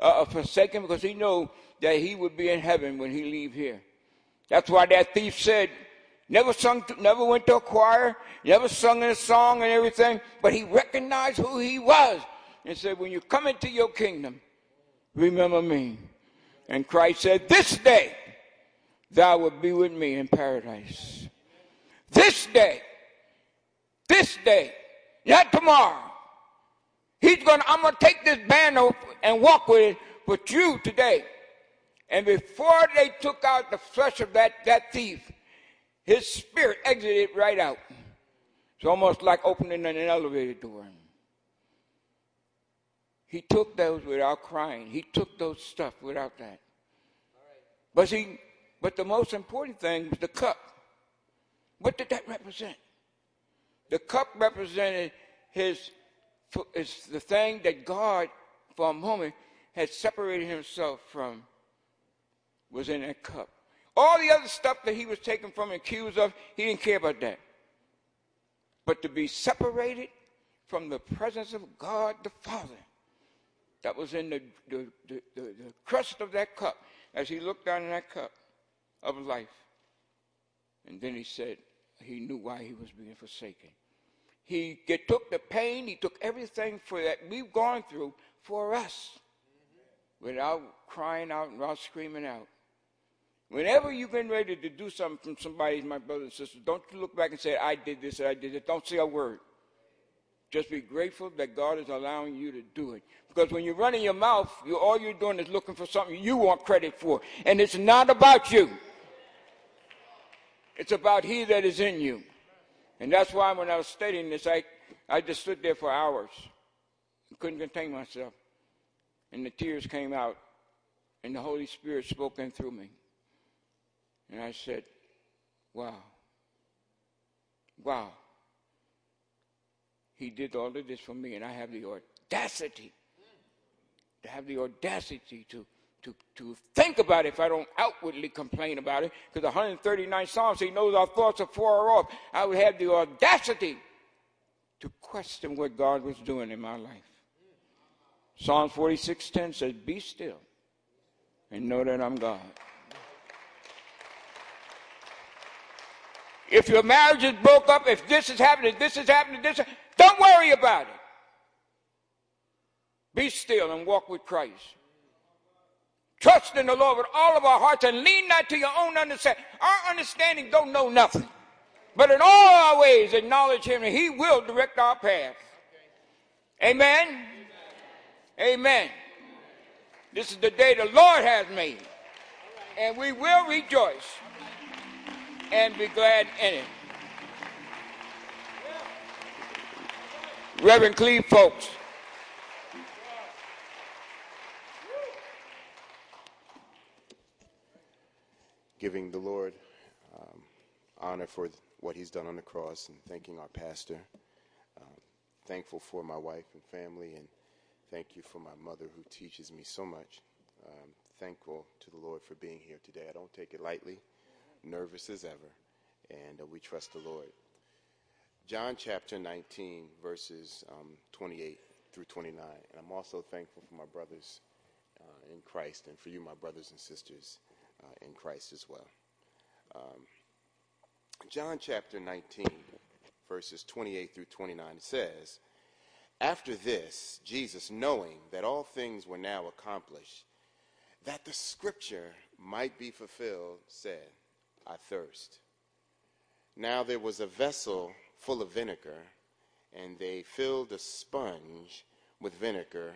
uh, forsaken because he knew that he would be in heaven when he leave here. That's why that thief said, never sung, never went to a choir, never sung in a song and everything, but he recognized who he was and said, when you come into your kingdom, remember me. And Christ said, this day thou wilt be with me in paradise. This day, this day, not tomorrow. He's going to, I'm going to take this banner and walk with it with you today. And before they took out the flesh of that, that thief, his spirit exited right out. It's almost like opening an elevator door. He took those without crying. He took those stuff without that. But he, but the most important thing was the cup. What did that represent? The cup represented his is the thing that God, for a moment, had separated himself from, was in that cup. All the other stuff that he was taken from and accused of, he didn't care about that. But to be separated from the presence of God the Father, that was in the, the, the, the, the crust of that cup, as he looked down in that cup of life. And then he said, he knew why he was being forsaken. He get, took the pain, he took everything for that we've gone through for us without crying out and without screaming out. Whenever you've been ready to do something from somebody, my brothers and sisters, don't you look back and say, I did this I did it. Don't say a word. Just be grateful that God is allowing you to do it. Because when you're running your mouth, you, all you're doing is looking for something you want credit for. And it's not about you. It's about he that is in you. And that's why when I was studying this, I, I just stood there for hours. couldn't contain myself. And the tears came out. And the Holy Spirit spoke in through me. And I said, wow. Wow. He did all of this for me, and I have the audacity to have the audacity to to, to think about it if I don't outwardly complain about it, because 139 Psalms, he knows our thoughts are far off. I would have the audacity to question what God was doing in my life. Psalms 46:10 says, Be still and know that I'm God. If your marriage is broke up, if this is happening, this is happening, this, don't worry about it. Be still and walk with Christ. Trust in the Lord with all of our hearts and lean not to your own understanding. Our understanding don't know nothing. But in all our ways acknowledge him and he will direct our path. Amen. Amen. This is the day the Lord has made. And we will rejoice and be glad in it. Reverend Cleve folks. Giving the Lord um, honor for what he's done on the cross and thanking our pastor. Um, thankful for my wife and family, and thank you for my mother who teaches me so much. Um, thankful to the Lord for being here today. I don't take it lightly, nervous as ever, and uh, we trust the Lord. John chapter 19, verses um, 28 through 29. And I'm also thankful for my brothers uh, in Christ and for you, my brothers and sisters in Christ as well. Um, John chapter 19, verses 28 through 29 says, After this, Jesus, knowing that all things were now accomplished, that the scripture might be fulfilled, said, I thirst. Now there was a vessel full of vinegar, and they filled a sponge with vinegar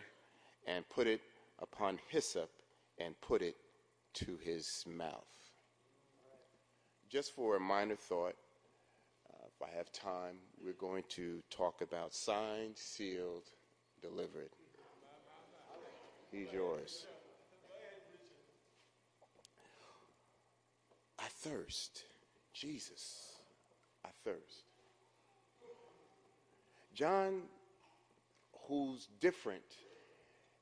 and put it upon hyssop and put it to his mouth. Just for a minor thought, uh, if I have time, we're going to talk about signed, sealed, delivered. He's yours. I thirst. Jesus, I thirst. John, who's different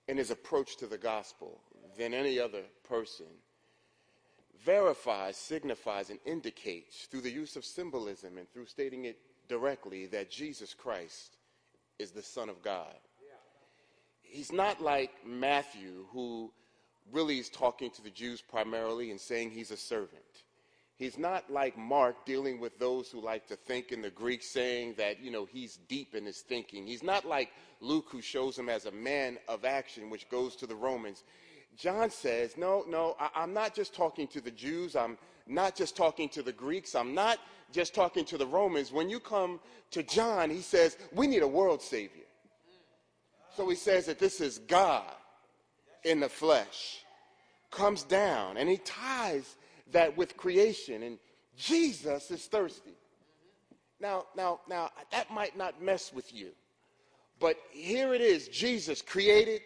in his approach to the gospel than any other person, verifies, signifies, and indicates through the use of symbolism and through stating it directly that Jesus Christ is the Son of God. He's not like Matthew, who really is talking to the Jews primarily and saying he's a servant. He's not like Mark dealing with those who like to think in the Greek, saying that, you know, he's deep in his thinking. He's not like Luke, who shows him as a man of action, which goes to the Romans. John says, no, no, I, am not just talking to the Jews. I'm not just talking to the Greeks. I'm not just talking to the Romans. When you come to John, he says, we need a world savior. So he says that this is God in the flesh, comes down, and he ties that with creation. And Jesus is thirsty. Now, now, now, that might not mess with you. But here it is Jesus created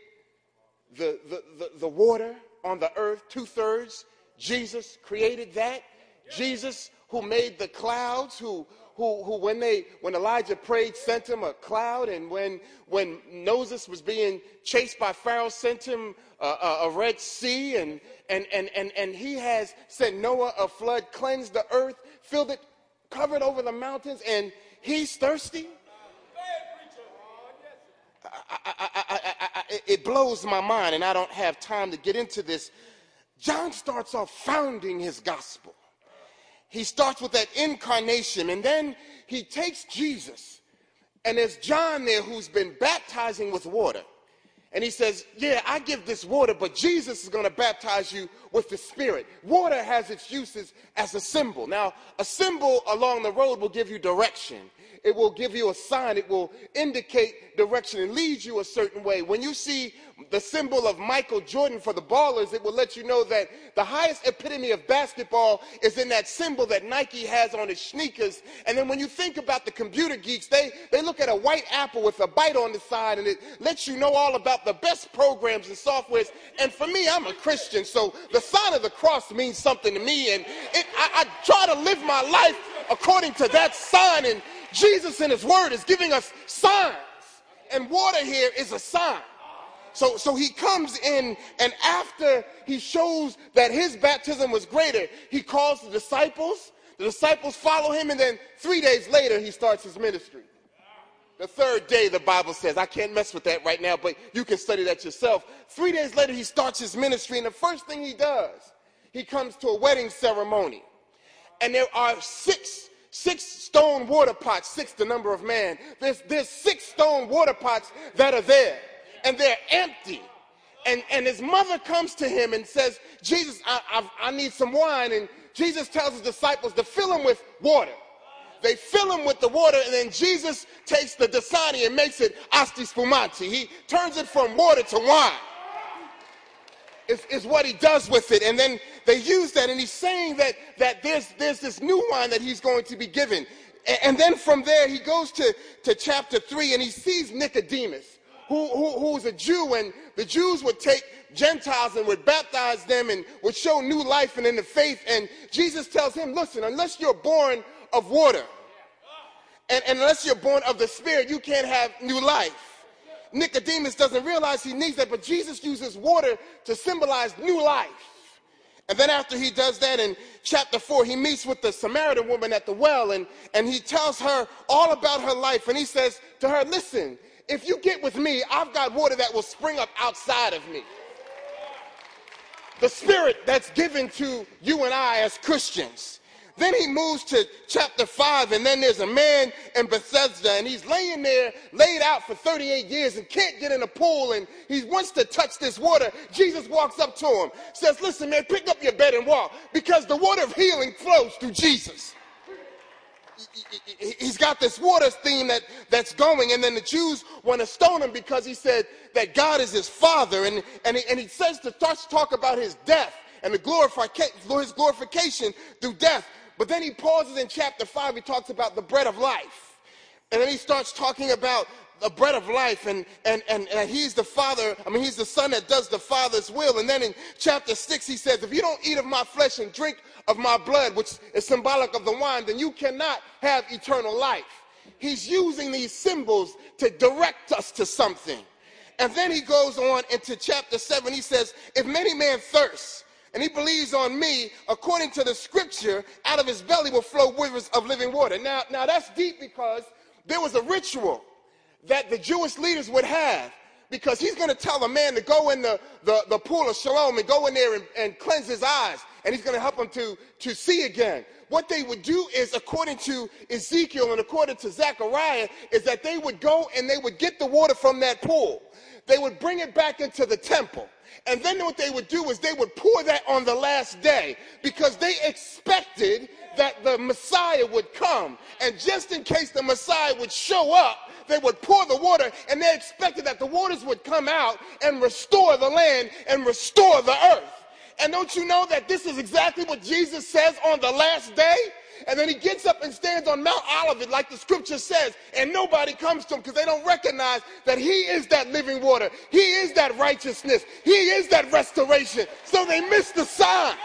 the, the, the, the water on the earth, two thirds. Jesus created that. Jesus, who made the clouds, who, who, who when they when Elijah prayed, sent him a cloud, and when when Moses was being chased by Pharaoh, sent him a, a, a Red Sea, and and and and and he has sent Noah a flood, cleansed the earth, filled it, covered over the mountains, and he's thirsty. It blows my mind, and I don't have time to get into this. John starts off founding his gospel. he starts with that incarnation, and then he takes Jesus, and there's John there who's been baptizing with water. And he says, Yeah, I give this water, but Jesus is going to baptize you with the Spirit. Water has its uses as a symbol. Now, a symbol along the road will give you direction. It will give you a sign. It will indicate direction and lead you a certain way. When you see the symbol of Michael Jordan for the ballers, it will let you know that the highest epitome of basketball is in that symbol that Nike has on his sneakers. And then when you think about the computer geeks, they, they look at a white apple with a bite on the side and it lets you know all about the best programs and softwares. And for me, I'm a Christian, so the sign of the cross means something to me. And it, I, I try to live my life according to that sign. And Jesus in his word is giving us signs. And water here is a sign. So, so he comes in, and after he shows that his baptism was greater, he calls the disciples. The disciples follow him, and then three days later, he starts his ministry. The third day, the Bible says, I can't mess with that right now, but you can study that yourself. Three days later, he starts his ministry, and the first thing he does, he comes to a wedding ceremony. And there are six, six stone water pots, six the number of man. There's, there's six stone water pots that are there and they're empty. And, and his mother comes to him and says, Jesus, I, I, I need some wine. And Jesus tells his disciples to fill him with water. They fill him with the water, and then Jesus takes the Dasani and makes it asti spumante. He turns it from water to wine. Is, is what he does with it. And then they use that, and he's saying that, that there's, there's this new wine that he's going to be given. And, and then from there, he goes to, to chapter 3, and he sees Nicodemus who, who, who was a Jew, and the Jews would take Gentiles and would baptize them and would show new life and in the faith. And Jesus tells him, listen, unless you're born of water, and, and unless you're born of the Spirit, you can't have new life. Nicodemus doesn't realize he needs that, but Jesus uses water to symbolize new life. And then after he does that in chapter 4, he meets with the Samaritan woman at the well and, and he tells her all about her life. And he says to her, Listen, if you get with me, I've got water that will spring up outside of me. The spirit that's given to you and I as Christians. Then he moves to chapter 5, and then there's a man in Bethesda, and he's laying there, laid out for 38 years, and can't get in a pool, and he wants to touch this water. Jesus walks up to him, says, Listen, man, pick up your bed and walk, because the water of healing flows through Jesus he's got this water theme that, that's going, and then the Jews want to stone him because he said that God is his father, and, and, he, and he says to talk about his death and the glorification, his glorification through death. But then he pauses in chapter 5, he talks about the bread of life. And then he starts talking about the bread of life and, and, and, and he's the father, I mean, he's the son that does the father's will. And then in chapter 6, he says, If you don't eat of my flesh and drink of my blood, which is symbolic of the wine, then you cannot have eternal life. He's using these symbols to direct us to something. And then he goes on into chapter 7. He says, If many men thirst, and he believes on me, according to the scripture, out of his belly will flow rivers of living water. Now, now that's deep because there was a ritual that the Jewish leaders would have because he's going to tell a man to go in the, the, the pool of Siloam and go in there and, and cleanse his eyes, and he's going to help him to, to see again. What they would do is, according to Ezekiel and according to Zechariah, is that they would go and they would get the water from that pool. They would bring it back into the temple. And then what they would do is they would pour that on the last day because they expected that the Messiah would come. And just in case the Messiah would show up, they would pour the water and they expected that the waters would come out and restore the land and restore the earth. And don't you know that this is exactly what Jesus says on the last day? And then he gets up and stands on Mount Olivet, like the scripture says, and nobody comes to him because they don't recognize that he is that living water. He is that righteousness. He is that restoration. So they miss the sign.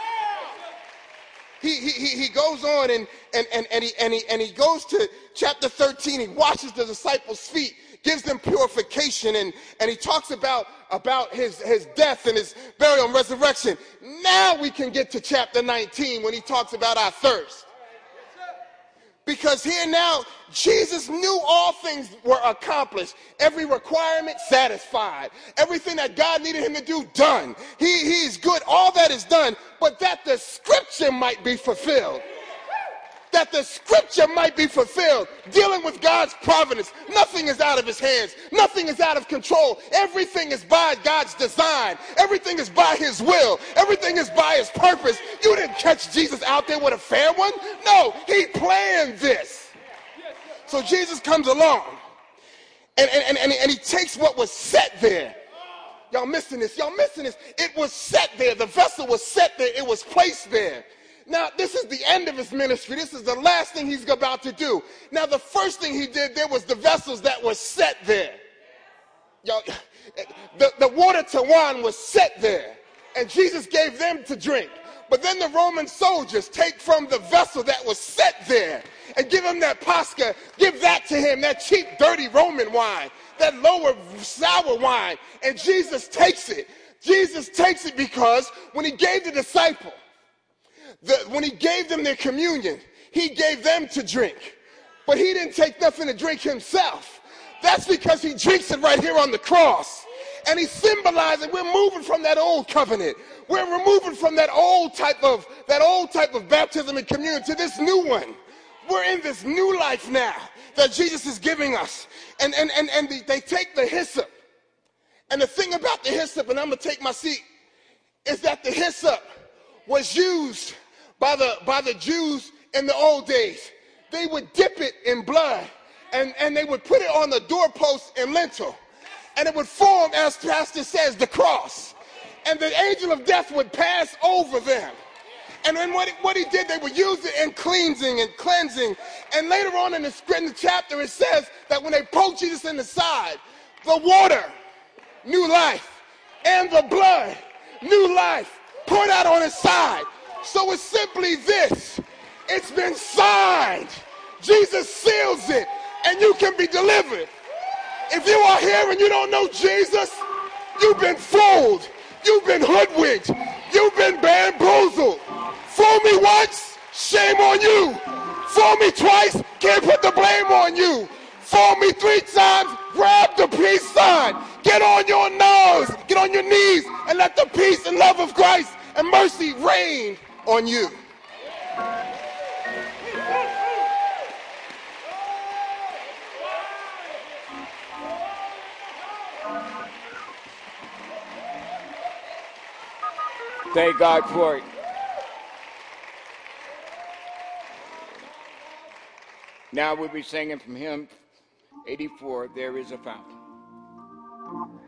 He, he, he goes on and, and, and, and, he, and, he, and he goes to chapter 13. He washes the disciples' feet, gives them purification, and, and he talks about, about his, his death and his burial and resurrection. Now we can get to chapter 19 when he talks about our thirst. Because here now, Jesus knew all things were accomplished. Every requirement satisfied. Everything that God needed him to do, done. He, he's good. All that is done, but that the scripture might be fulfilled. That the scripture might be fulfilled, dealing with God's providence. Nothing is out of his hands. Nothing is out of control. Everything is by God's design. Everything is by his will. Everything is by his purpose. You didn't catch Jesus out there with a fair one. No, he planned this. So Jesus comes along and, and, and, and he takes what was set there Y'all missing this. Y'all missing this. It was set there. The vessel was set there. It was placed there. Now, this is the end of his ministry. This is the last thing he's about to do. Now, the first thing he did there was the vessels that were set there. Y'all, the, the water to wine was set there, and Jesus gave them to drink. But then the Roman soldiers take from the vessel that was set there and give him that posca, give that to him, that cheap, dirty Roman wine, that lower sour wine. And Jesus takes it. Jesus takes it because when he gave the disciple, the, when he gave them their communion, he gave them to drink. But he didn't take nothing to drink himself. That's because he drinks it right here on the cross. And he's symbolizing we're moving from that old covenant. We're removing from that old type of that old type of baptism and communion to this new one. We're in this new life now that Jesus is giving us. And and and, and the, they take the hyssop. And the thing about the hyssop, and I'm gonna take my seat, is that the hyssop was used by the, by the Jews in the old days. They would dip it in blood and, and they would put it on the doorpost and lintel. And it would form, as Pastor says, the cross. And the angel of death would pass over them. And then what, what he did, they would use it in cleansing and cleansing. And later on in the, in the chapter, it says that when they poked Jesus in the side, the water, new life, and the blood, new life, poured out on his side. So it's simply this it's been signed. Jesus seals it, and you can be delivered. If you are here and you don't know Jesus, you've been fooled, you've been hoodwinked, you've been bamboozled. Fool me once, shame on you. Fool me twice, can't put the blame on you. Fool me three times, grab the peace sign. Get on your nose, get on your knees, and let the peace and love of Christ and mercy reign on you. Thank God for it. Now we'll be singing from hymn 84, There is a Fountain. There is a fountain.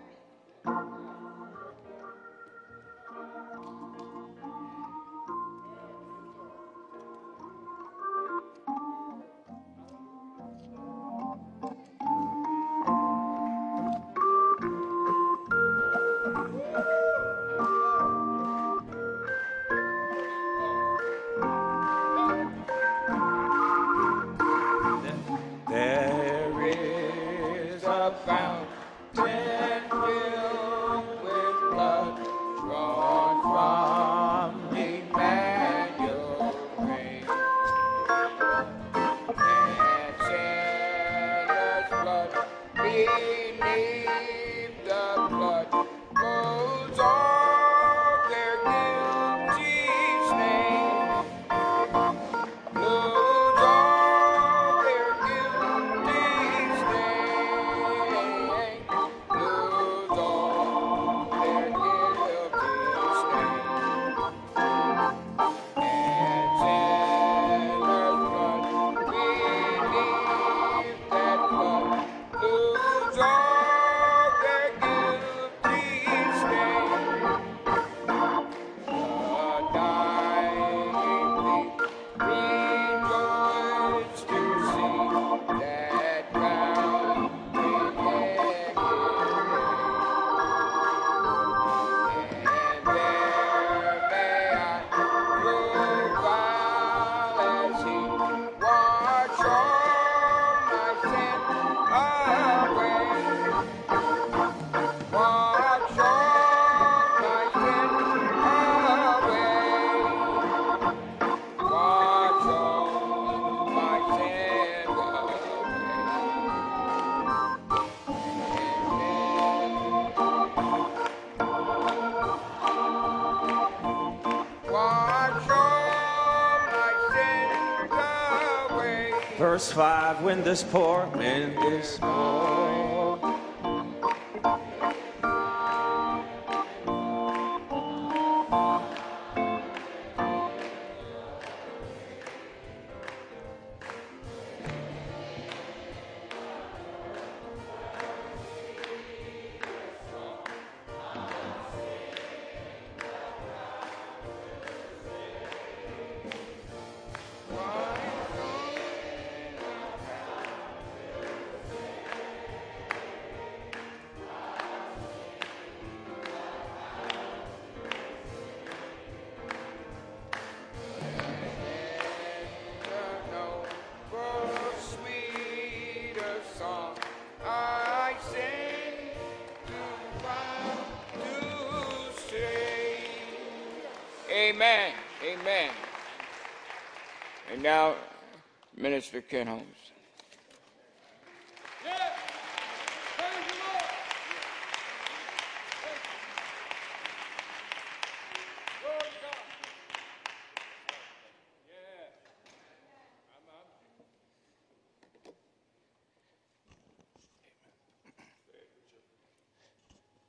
아. 5 When this poor man is Ken Holmes.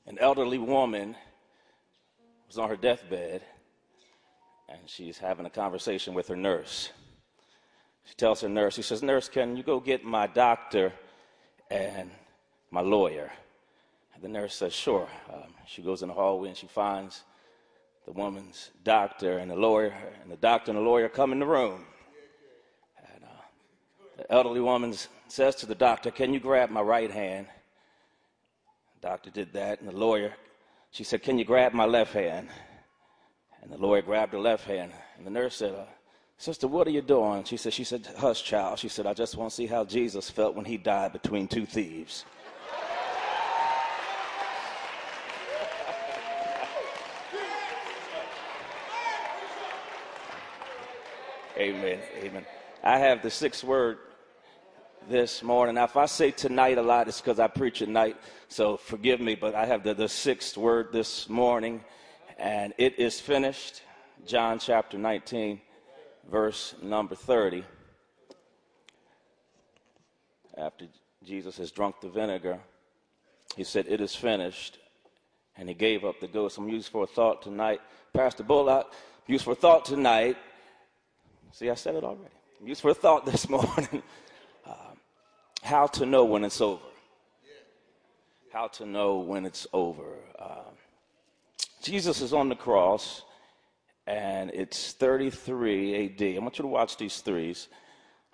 An elderly woman was on her deathbed and she's having a conversation with her nurse. Tells her nurse, she says, Nurse, can you go get my doctor and my lawyer? And the nurse says, Sure. Um, she goes in the hallway and she finds the woman's doctor and the lawyer, and the doctor and the lawyer come in the room. And uh, the elderly woman says to the doctor, Can you grab my right hand? The doctor did that, and the lawyer, she said, Can you grab my left hand? And the lawyer grabbed her left hand, and the nurse said, uh, Sister, what are you doing? She said, she said, hush, child. She said, I just want to see how Jesus felt when he died between two thieves. Amen. Amen. I have the sixth word this morning. Now, if I say tonight a lot, it's because I preach at night, so forgive me, but I have the, the sixth word this morning and it is finished. John chapter 19, verse number 30. After Jesus has drunk the vinegar, he said, It is finished. And he gave up the ghost. I'm used for a thought tonight. Pastor Bullock, used for a thought tonight. See, I said it already. I'm used for a thought [LAUGHS] this morning. uh, how to know when it's over. How to know when it's over. Uh, Jesus is on the cross, and it's 33 AD. I want you to watch these threes.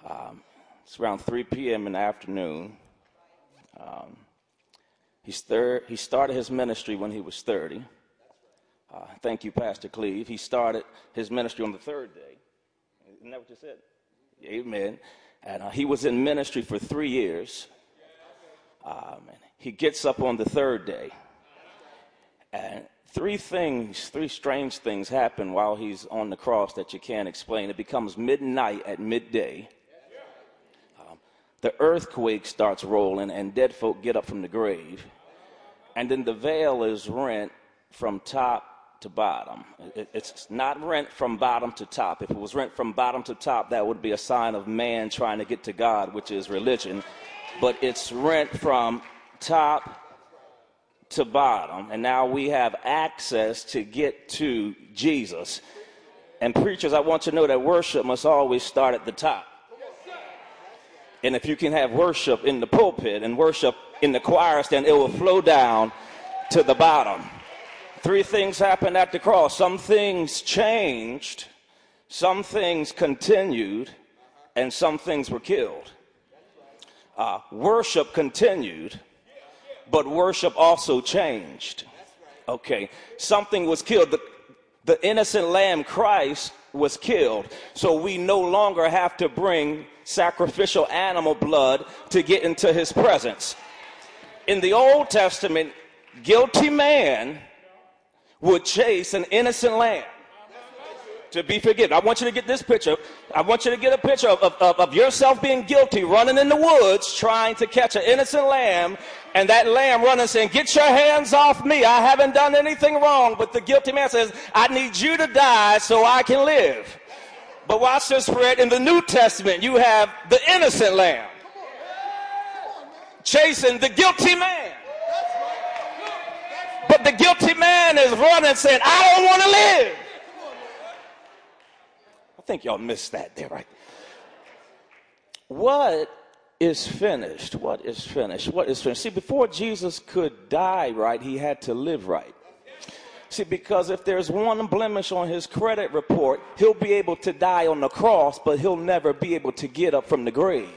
Um, it's around 3 p.m. in the afternoon. Um, he's thir- he started his ministry when he was 30. Uh, thank you, Pastor Cleve. He started his ministry on the third day. Isn't that what you said? Amen. And uh, he was in ministry for three years. Um, he gets up on the third day. And three things, three strange things happen while he's on the cross that you can't explain. It becomes midnight at midday. Um, the earthquake starts rolling, and dead folk get up from the grave. And then the veil is rent from top to bottom. It, it's not rent from bottom to top. If it was rent from bottom to top, that would be a sign of man trying to get to God, which is religion. But it's rent from top to bottom, and now we have access to get to Jesus. And preachers, I want you to know that worship must always start at the top. And if you can have worship in the pulpit and worship in the choir stand, it will flow down to the bottom. Three things happened at the cross. Some things changed, some things continued, and some things were killed. Uh, worship continued but worship also changed. Okay, something was killed. The, the innocent lamb, Christ, was killed. So we no longer have to bring sacrificial animal blood to get into his presence. In the Old Testament, guilty man would chase an innocent lamb to be forgiven. I want you to get this picture. I want you to get a picture of, of, of, yourself being guilty, running in the woods, trying to catch an innocent lamb, and that lamb running saying, Get your hands off me. I haven't done anything wrong. But the guilty man says, I need you to die so I can live. But watch this, Fred. In the New Testament, you have the innocent lamb chasing the guilty man. But the guilty man is running saying, I don't want to live. I think y'all missed that there, right? What is finished? What is finished? What is finished? See, before Jesus could die right, he had to live right. See, because if there's one blemish on his credit report, he'll be able to die on the cross, but he'll never be able to get up from the grave.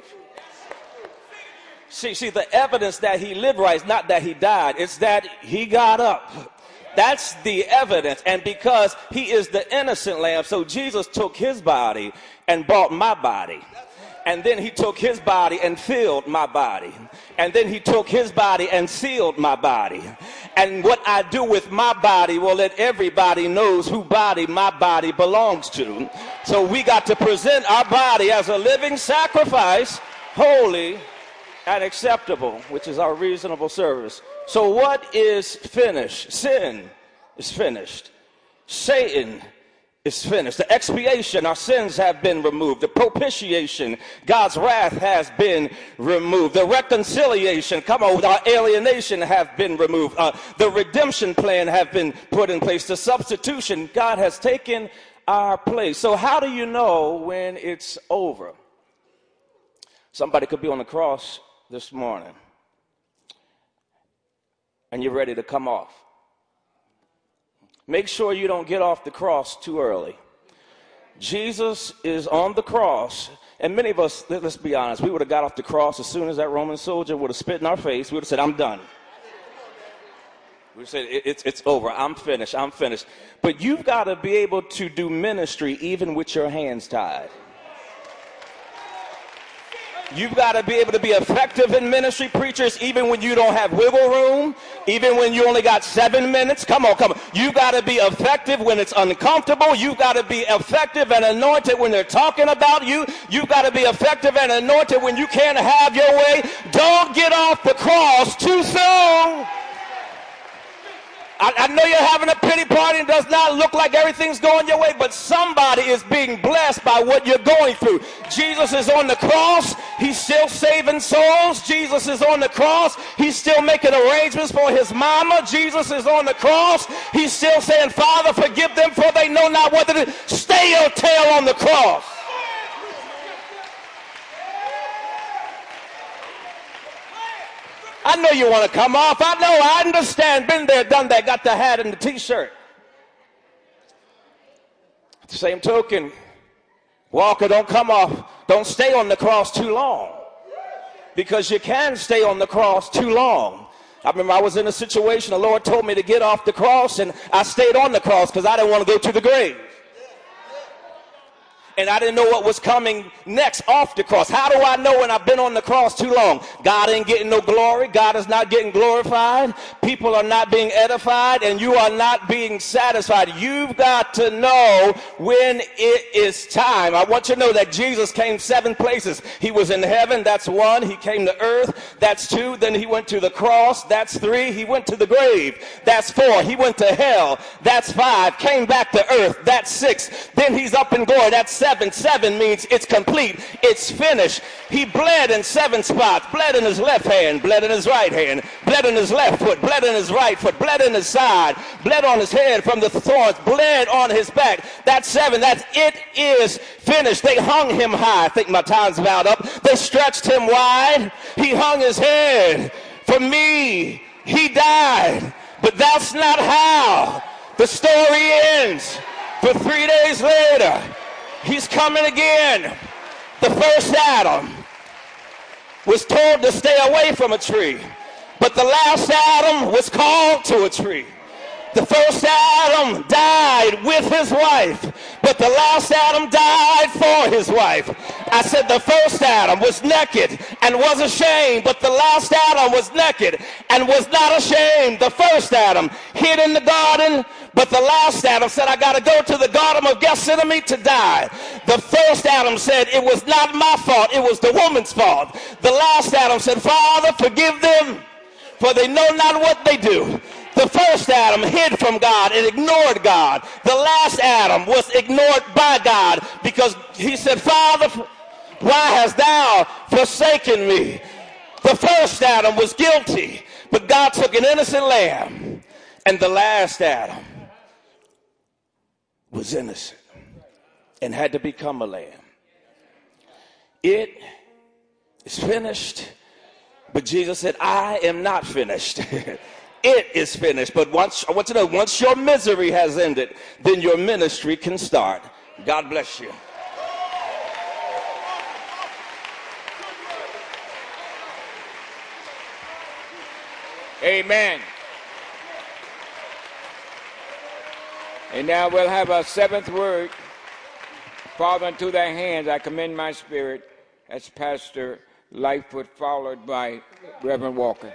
See, see, the evidence that he lived right is not that he died, it's that he got up. That's the evidence. And because he is the innocent lamb, so Jesus took his body and bought my body. And then he took his body and filled my body. And then he took his body and sealed my body. And what I do with my body will let everybody knows who body my body belongs to. So we got to present our body as a living sacrifice, holy and acceptable, which is our reasonable service. So what is finished? Sin is finished. Satan is finished. The expiation, our sins have been removed. The propitiation, God's wrath has been removed. The reconciliation, come on, our alienation have been removed. Uh, the redemption plan have been put in place. The substitution, God has taken our place. So how do you know when it's over? Somebody could be on the cross this morning and you're ready to come off. Make sure you don't get off the cross too early. Jesus is on the cross, and many of us, let's be honest, we would have got off the cross as soon as that Roman soldier would have spit in our face. We would have said, I'm done. We would said, it's, it's over. I'm finished. I'm finished. But you've got to be able to do ministry even with your hands tied. You've got to be able to be effective in ministry, preachers, even when you don't have wiggle room, even when you only got seven minutes. Come on, come on. You've got to be effective when it's uncomfortable. You've got to be effective and anointed when they're talking about you. You've got to be effective and anointed when you can't have your way. Don't get off the cross too soon. I, I, know you're having a pity party and does not look like everything's going your way, but somebody is being blessed by what you're going through. Jesus is on the cross. He's still saving souls. Jesus is on the cross. He's still making arrangements for his mama. Jesus is on the cross. He's still saying, Father, forgive them for they know not what to do. Stay your tail on the cross. I know you want to come off. I know. I understand. Been there, done that. Got the hat and the t-shirt. same token, Walker, don't come off. Don't stay on the cross too long. Because you can stay on the cross too long. I remember I was in a situation, the Lord told me to get off the cross, and I stayed on the cross because I didn't want to go to the grave and I didn't know what was coming next off the cross. How do I know when I've been on the cross too long? God ain't getting no glory. God is not getting glorified. People are not being edified and you are not being satisfied. You've got to know when it is time. I want you to know that Jesus came seven places. He was in heaven. That's one. He came to earth. That's two. Then he went to the cross. That's three. He went to the grave. That's four. He went to hell. That's five. Came back to earth. That's six. Then he's up in glory. That's seven seven. Seven means it's complete, it's finished. He bled in seven spots, bled in his left hand, bled in his right hand, bled in his left foot, bled in his right foot, bled in his side, bled on his head from the thorns, bled on his back. That's seven. That's it is finished. They hung him high. I think my time's about up. They stretched him wide. He hung his head. For me, he died. But that's not how the story ends. For three days later, He's coming again. The first Adam was told to stay away from a tree, but the last Adam was called to a tree. The first Adam died with his wife, but the last Adam died for his wife. I said the first Adam was naked and was ashamed, but the last Adam was naked and was not ashamed. The first Adam hid in the garden, but the last Adam said, I got to go to the Garden of Gethsemane to die. The first Adam said, It was not my fault, it was the woman's fault. The last Adam said, Father, forgive them, for they know not what they do. The first Adam hid from God and ignored God. The last Adam was ignored by God because he said, Father, why hast thou forsaken me? The first Adam was guilty, but God took an innocent lamb, and the last Adam was innocent and had to become a lamb. It is finished. But Jesus said, I am not finished. [LAUGHS] it is finished. But once, I want you to know, once your misery has ended, then your ministry can start. God bless you. Amen. And now we'll have a seventh word. Father, into thy hands I commend my spirit as Pastor Lightfoot, followed by Reverend Walker.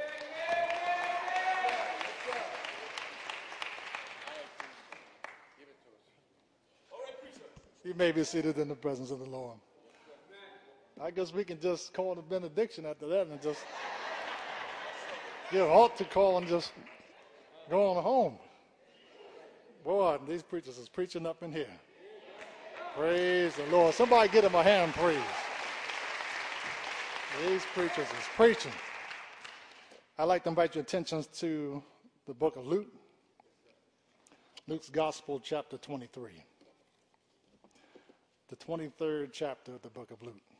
You may be seated in the presence of the Lord. I guess we can just call the benediction after that and just give to call and just go on home. Boy, these preachers is preaching up in here. Praise the Lord. Somebody get him a hand praise. These preachers is preaching. I'd like to invite your attention to the book of Luke, Luke's Gospel, chapter 23. The 23rd chapter of the book of Luke.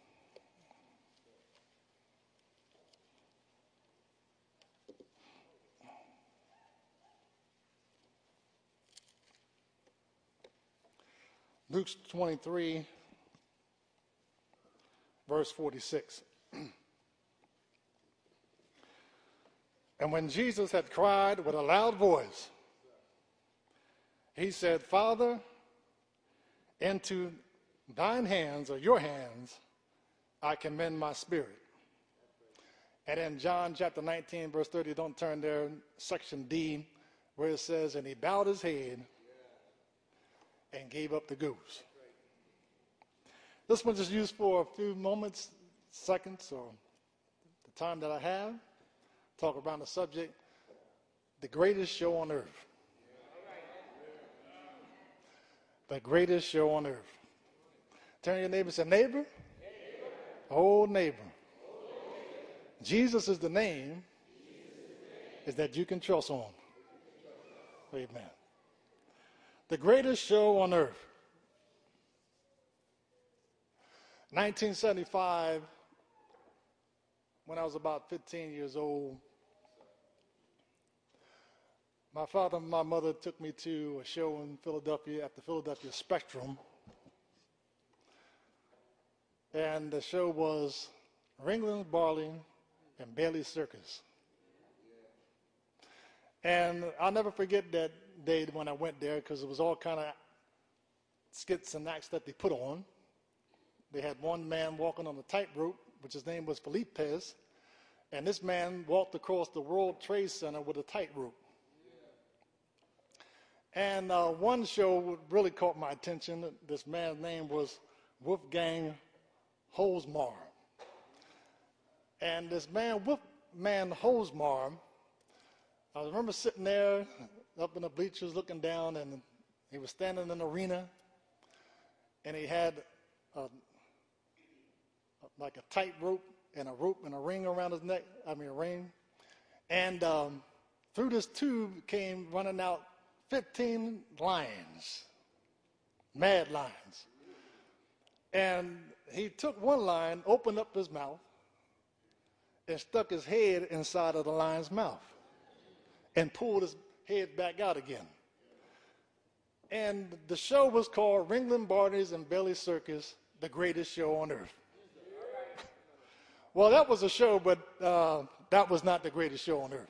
Luke 23, verse 46. [CLEARS THROAT] and when Jesus had cried with a loud voice, he said, Father, into thine hands or your hands I commend my spirit. And in John chapter 19, verse 30, don't turn there, section D, where it says, And he bowed his head and gave up the ghost. This one is used for a few moments, seconds, or the time that I have. Talk about the subject, the greatest show on earth. The greatest show on earth. Turn your neighbor and say, neighbor, neighbor. old neighbor. Jesus is the name, is that you can trust on. Amen. The greatest show on earth. 1975, when I was about 15 years old, my father and my mother took me to a show in Philadelphia at the Philadelphia Spectrum. And the show was Ringling Barnum and Bailey Circus. And I'll never forget that day when I went there because it was all kind of skits and acts that they put on. They had one man walking on a tightrope, which his name was Felipes, and this man walked across the World Trade Center with a tightrope. And uh, one show really caught my attention. This man's name was Wolfgang Holzmair. And this man, Wolfman Holzmair, I remember sitting there up in the bleachers looking down, and he was standing in the arena, and he had a, like a tight rope and a rope and a ring around his neck. I mean, a ring. And um, through this tube came running out 15 lions, mad lions. And he took one lion, opened up his mouth, and stuck his head inside of the lion's mouth and pulled his head back out again. And the show was called Ringling Barney's and Belly Circus, the greatest show on earth. [LAUGHS] well, that was a show, but uh, that was not the greatest show on earth.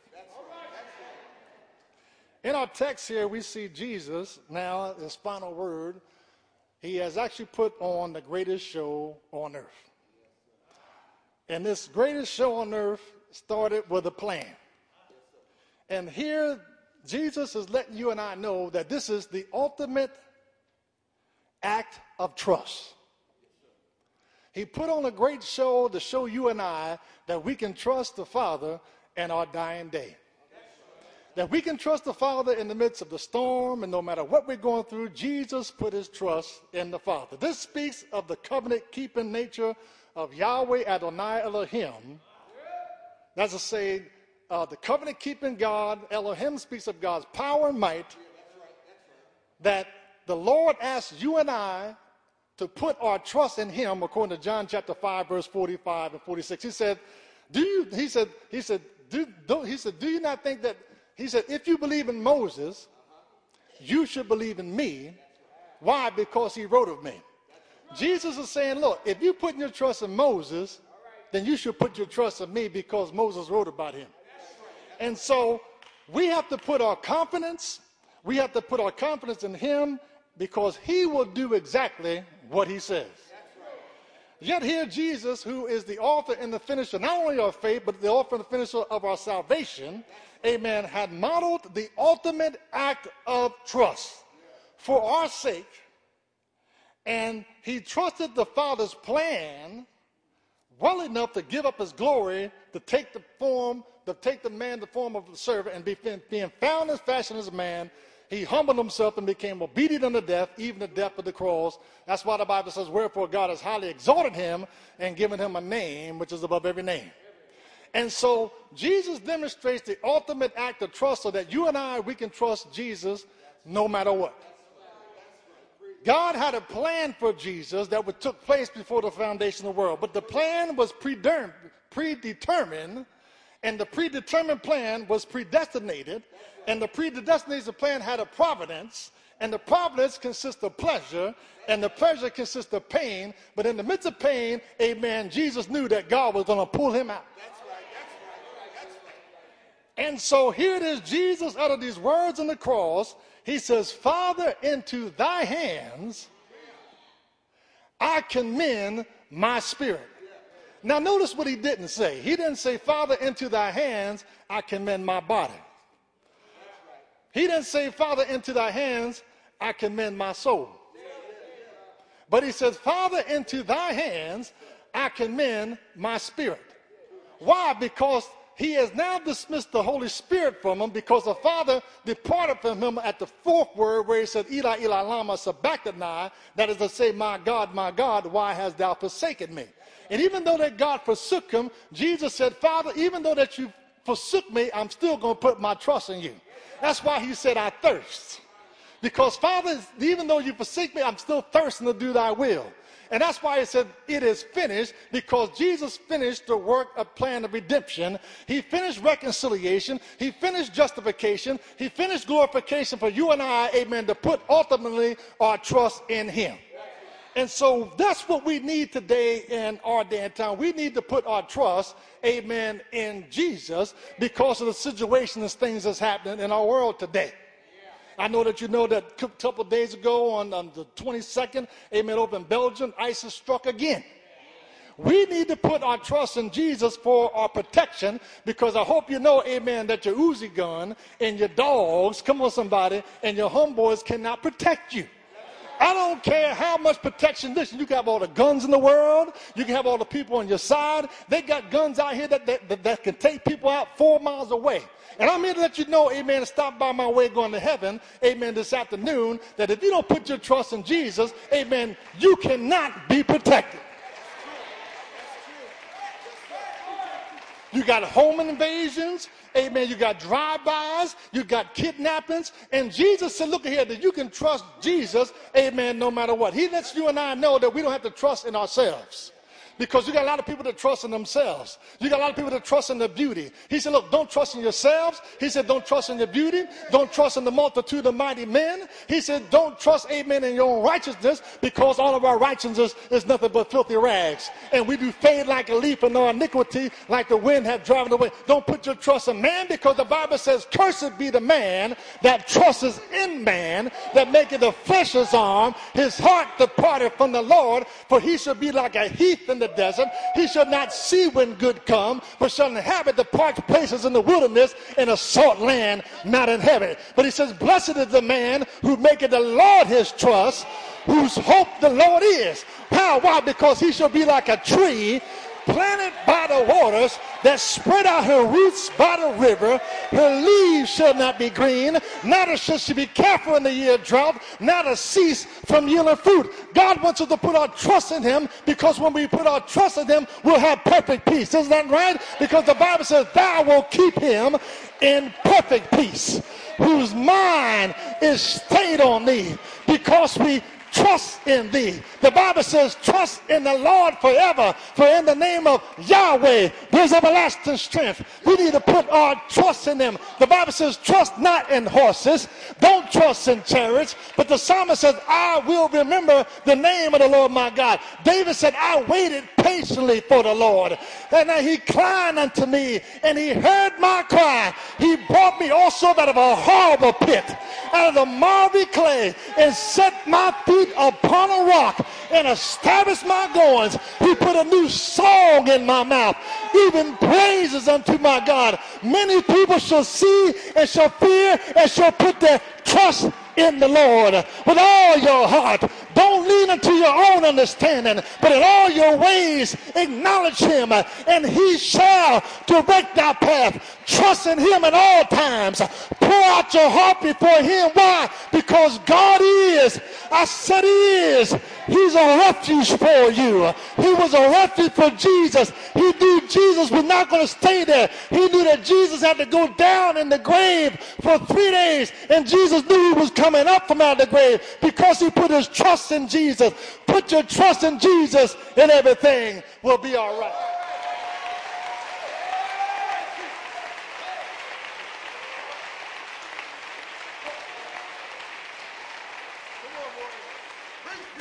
In our text here, we see Jesus now, his final word. He has actually put on the greatest show on earth. And this greatest show on earth started with a plan. And here Jesus is letting you and I know that this is the ultimate act of trust. He put on a great show to show you and I that we can trust the Father in our dying day. that we can trust the Father in the midst of the storm, and no matter what we're going through, Jesus put his trust in the Father. This speaks of the covenant keeping nature of Yahweh Adonai Elohim. That's to say, uh, the covenant keeping God, Elohim speaks of God's power and might, that the Lord asks you and I to put our trust in him according to John chapter 5 verse 45 and 46 he said do you he said he said do, do he said do you not think that he said if you believe in Moses you should believe in me. Why? Because he wrote of me. Jesus is saying look if you put your trust in Moses then you should put your trust in me because Moses wrote about him and so we have to put our confidence we have to put our confidence in him because he will do exactly what he says. Yet here Jesus, who is the author and the finisher not only of faith, but the author and the finisher of our salvation, amen, had modeled the ultimate act of trust for our sake. And he trusted the Father's plan well enough to give up his glory, to take the form, to take the man the form of a servant, and be, being found in fashion as a man, he humbled himself and became obedient unto death, even the death of the cross. That's why the Bible says, Wherefore God has highly exalted him and given him a name which is above every name. And so Jesus demonstrates the ultimate act of trust so that you and I, we can trust Jesus no matter what. God had a plan for Jesus that took place before the foundation of the world, but the plan was predetermined and the predetermined plan was predestinated, and the predestinated plan had a providence, and the providence consists of pleasure, and the pleasure consists of pain. But in the midst of pain, amen, Jesus knew that God was going to pull him out. And so here it is Jesus out of these words on the cross. He says, Father, into thy hands I commend my spirit. Now, notice what he didn't say. He didn't say, Father, into thy hands I commend my body. He didn't say, Father, into thy hands I commend my soul. But he says, Father, into thy hands I commend my spirit. Why? Because he has now dismissed the Holy Spirit from him because the Father departed from him at the fourth word where he said, Eli, Eli, lama sabachthani, that is to say, my God, my God, why hast thou forsaken me? And even though that God forsook him, Jesus said, Father, even though that you forsook me, I'm still going to put my trust in you. That's why he said, I thirst. Because, Father, even though you forsake me, I'm still thirsting to do thy will. And that's why he said, It is finished, because Jesus finished the work of plan of redemption. He finished reconciliation. He finished justification. He finished glorification for you and I, amen, to put ultimately our trust in him. And so that's what we need today in our day and time. We need to put our trust, amen, in Jesus because of the situation situations, things that's happening in our world today. I know that you know that a couple days ago on, on the 22nd, amen, over in Belgium, ISIS struck again. We need to put our trust in Jesus for our protection because I hope you know, amen, that your Uzi gun and your dogs, come on somebody, and your homeboys cannot protect you. I don't care how much protection. Listen, you can have all the guns in the world. You can have all the people on your side. They got guns out here that, that, that, that can take people out four miles away. And I'm here to let you know, amen, to stop by my way going to heaven, amen, this afternoon, that if you don't put your trust in Jesus, amen, you cannot be protected. You got home invasions. Amen. You got drive-bys, you got kidnappings, and Jesus said, "Look here, that you can trust Jesus, Amen, no matter what." He lets you and I know that we don't have to trust in ourselves. Because you got a lot of people that trust in themselves. You got a lot of people that trust in their beauty. He said, Look, don't trust in yourselves. He said, Don't trust in your beauty. Don't trust in the multitude of mighty men. He said, Don't trust, amen, in your own righteousness because all of our righteousness is nothing but filthy rags. And we do fade like a leaf and our iniquity like the wind have driven away. Don't put your trust in man because the Bible says, Cursed be the man that trusts in man, that maketh the flesh his arm, his heart departed from the Lord, for he shall be like a heath in the desert. He shall not see when good come, but shall inhabit the parched places in the wilderness in a salt land not inhabited. But he says, Blessed is the man who maketh the Lord his trust, whose hope the Lord is. How? Why? Because he shall be like a tree planted by the waters, that spread out her roots by the river. Her leaves shall not be green, neither shall she be careful in the year of drought, neither cease from yielding fruit. God wants us to put our trust in Him because when we put our trust in Him, we'll have perfect peace. Isn't that right? Because the Bible says, Thou will keep him in perfect peace, whose mind is stayed on thee, because we trust in thee. The Bible says, trust in the Lord forever, for in the name of Yahweh, there's everlasting strength. We need to put our trust in him. The Bible says, trust not in horses, don't trust in chariots, but the psalmist says, I will remember the name of the Lord my God. David said, I waited patiently for the Lord, and he cried unto me, and he heard my cry. He brought me also out of a horrible pit, out of the marble clay, and set my feet upon a rock and established my goings. He put a new song in my mouth, even praises unto my God. Many people shall see and shall fear and shall put their trust in the Lord with all your heart. Don't lean into your own understanding, but in all your ways acknowledge him, and he shall direct thy path. Trust in him at all times. Pour out your heart before him. Why? Because God is. I said he is. He's a refuge for you. He was a refuge for Jesus. He knew Jesus was not going to stay there. He knew that Jesus had to go down in the grave for three days, and Jesus knew he was coming up from out of the grave because he put his trust in Jesus. Put your trust in Jesus, and everything will be all right.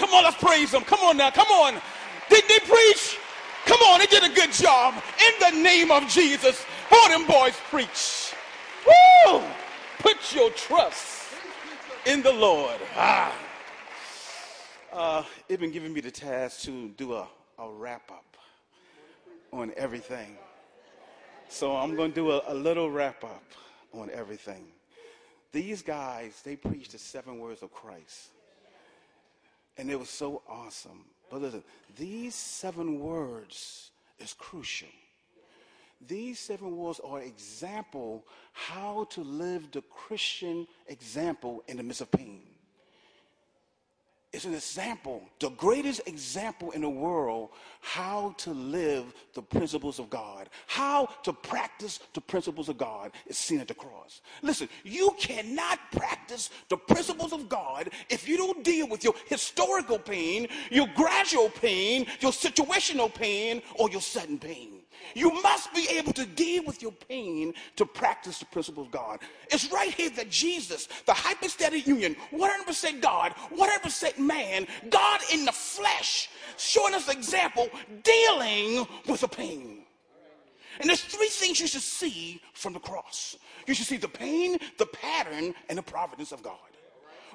Come on, let's praise him. Come on now, come on. Didn't he preach? Come on, he did a good job. In the name of Jesus, boy, them boys preach. Woo! Put your trust in the Lord. Ah. Uh, it been giving me the task to do a, a wrap up on everything. So I'm going to do a, a little wrap up on everything. These guys, they preach the seven words of Christ. And it was so awesome. But listen, these seven words is crucial. These seven words are example how to live the Christian example in the midst of pain. It's an example, the greatest example in the world, how to live the principles of God, how to practice the principles of God is seen at the cross. Listen, you cannot practice the principles of God if you don't deal with your historical pain, your gradual pain, your situational pain, or your sudden pain. You must be able to deal with your pain to practice the principles of God. It's right here that Jesus, the hypostatic union, 100% God, 100% man, God in the flesh, showing us example dealing with the pain. And there's three things you should see from the cross. You should see the pain, the pattern, and the providence of God.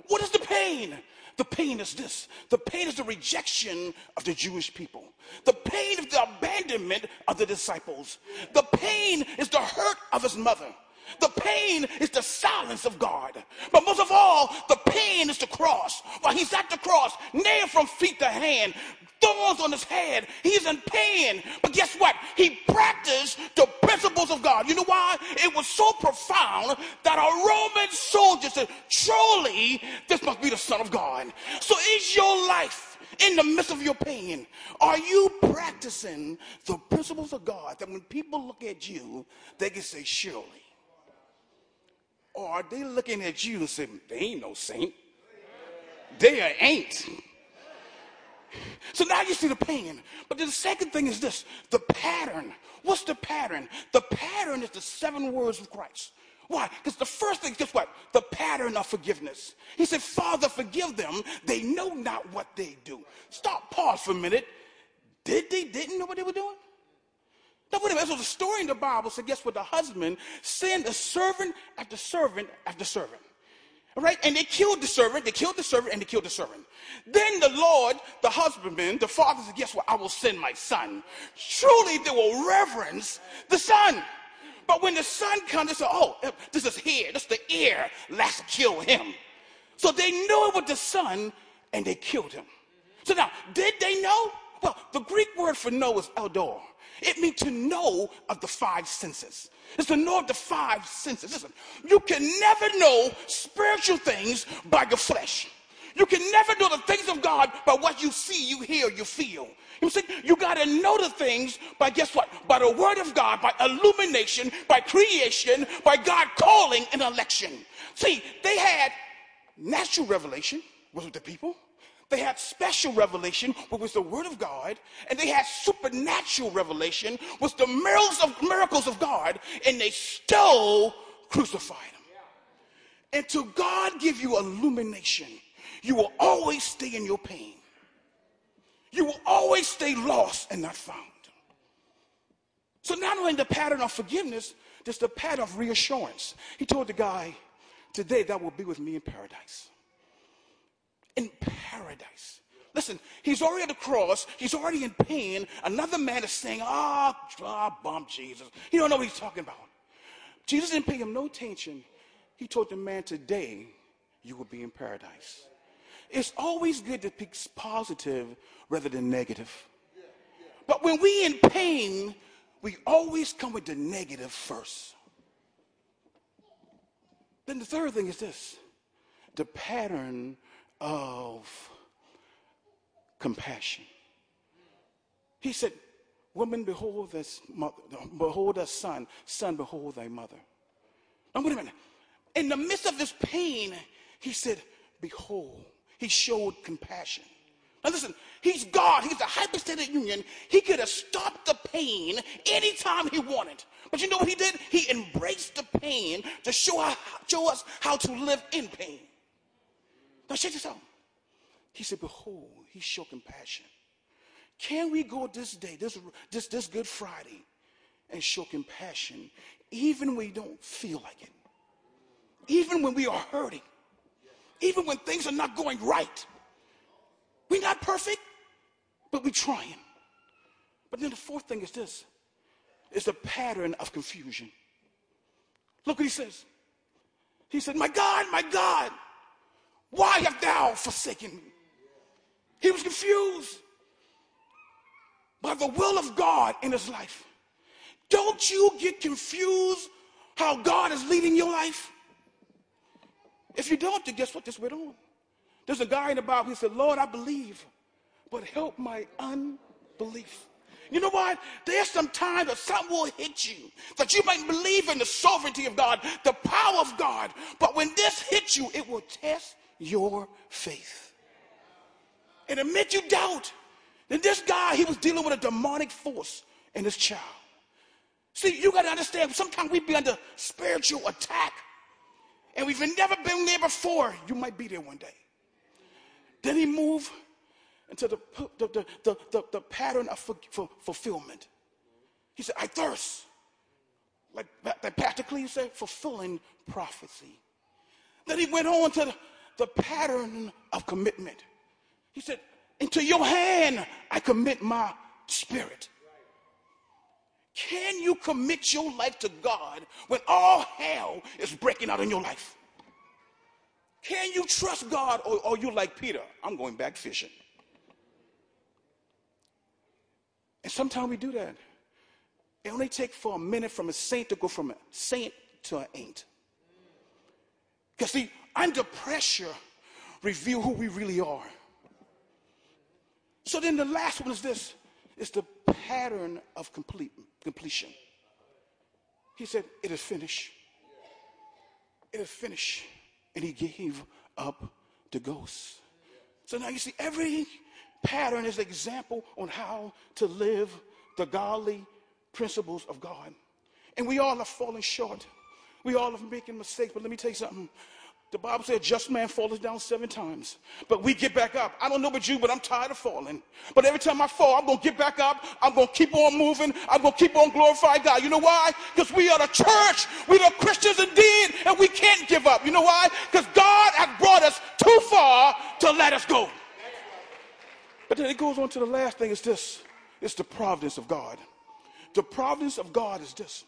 What is the pain? The pain is this. The pain is the rejection of the Jewish people, the pain is the abandonment of the disciples, the pain is the hurt of his mother. The pain is the silence of God. But most of all, the pain is the cross. While he's at the cross, nailed from feet to hand, thorns on his head. He's in pain. But guess what? He practiced the principles of God. You know why? It was so profound that a Roman soldier said, Truly, this must be the Son of God. So is your life in the midst of your pain? Are you practicing the principles of God that when people look at you, they can say, Surely? Or are they looking at you and saying, They ain't no saint? They ain't. So now you see the pain. But the second thing is this the pattern. What's the pattern? The pattern is the seven words of Christ. Why? Because the first thing, guess what? The pattern of forgiveness. He said, Father, forgive them. They know not what they do. Stop, pause for a minute. Did they didn't know what they were doing? No, wait a. So the story in the Bible said, guess what? The husband sent a servant after servant after servant. Right? And they killed the servant, they killed the servant, and they killed the servant. Then the Lord, the husbandman, the father said, Guess what? I will send my son. Truly they will reverence the son. But when the son comes, they say, Oh, eh, this is here, this is the ear. Let's kill him. So they knew it was the son, and they killed him. So now, did they know? Well, the Greek word for know is eldor. It means to know of the five senses. It's to know of the five senses. Listen, you can never know spiritual things by your flesh. You can never know the things of God by what you see, you hear, you feel. You see, you got to know the things by guess what? By the word of God, by illumination, by creation, by God calling and election. See, they had natural revelation, was with the people. They had special revelation, which was the word of God, and they had supernatural revelation, was the miracles of miracles of God, and they still crucified him. And to God give you illumination, you will always stay in your pain. You will always stay lost and not found. So not only the pattern of forgiveness, there's the pattern of reassurance. He told the guy, today that will be with me in paradise in paradise. Listen, he's already at the cross. He's already in pain. Another man is saying, ah, oh, oh, bump Jesus. He don't know what he's talking about. Jesus didn't pay him no attention. He told the man, today you will be in paradise. It's always good to pick positive rather than negative. But when we in pain, we always come with the negative first. Then the third thing is this the pattern of compassion. He said, Woman, behold this mother, behold thy son, son, behold thy mother. Now, wait a minute. In the midst of this pain, he said, Behold, he showed compassion. Now listen, he's God. He's the hypostatic union. He could have stopped the pain anytime he wanted. But you know what he did? He embraced the pain to show, how, show us how to live in pain. Now check this out. He said, Behold, he showed compassion. Can we go this day, this, this, this Good Friday, and show compassion even when we don't feel like it? Even when we are hurting? Even when things are not going right? We're not perfect, but we're trying. But then the fourth thing is this it's the pattern of confusion. Look what he says. He said, My God, my God, why have thou forsaken me? He was confused by the will of God in his life. Don't you get confused how God is leading your life? If you don't, then guess what? This went on. There's a guy in the Bible, he said, Lord, I believe, but help my unbelief. You know what? There's some time that something will hit you that you might believe in the sovereignty of God, the power of God. But when this hits you, it will test your faith. And admit you doubt. Then this guy, he was dealing with a demonic force in his child. See, you got to understand, sometimes we be under spiritual attack. And we've never been there before. You might be there one day. Then he moved into the, the, the, the, the pattern of fulfillment. He said, I thirst. Like, like Pastor Cleve said, fulfilling prophecy. Then he went on to the, pattern of commitment. He said, Into your hand I commit my spirit. Can you commit your life to God when all hell is breaking out in your life? Can you trust God or are you like Peter? I'm going back fishing. And sometimes we do that. It only takes for a minute from a saint to go from a saint to an ain't. Because see, under pressure reveal who we really are. So then the last one is this is the pattern of complete, completion. He said, It is finished. It is finished. And he gave up the ghost. So now you see, every pattern is an example on how to live the godly principles of God. And we all are falling short. We all are making mistakes. But let me tell you something. The Bible said, just man falls down seven times, but we get back up. I don't know about you, but I'm tired of falling. But every time I fall, I'm going to get back up. I'm going to keep on moving. I'm going to keep on glorifying God. You know why? Because we are the church. We are Christians indeed, and we can't give up. You know why? Because God has brought us too far to let us go. But then it goes on to the last thing is this. It's the providence of God. The providence of God is this.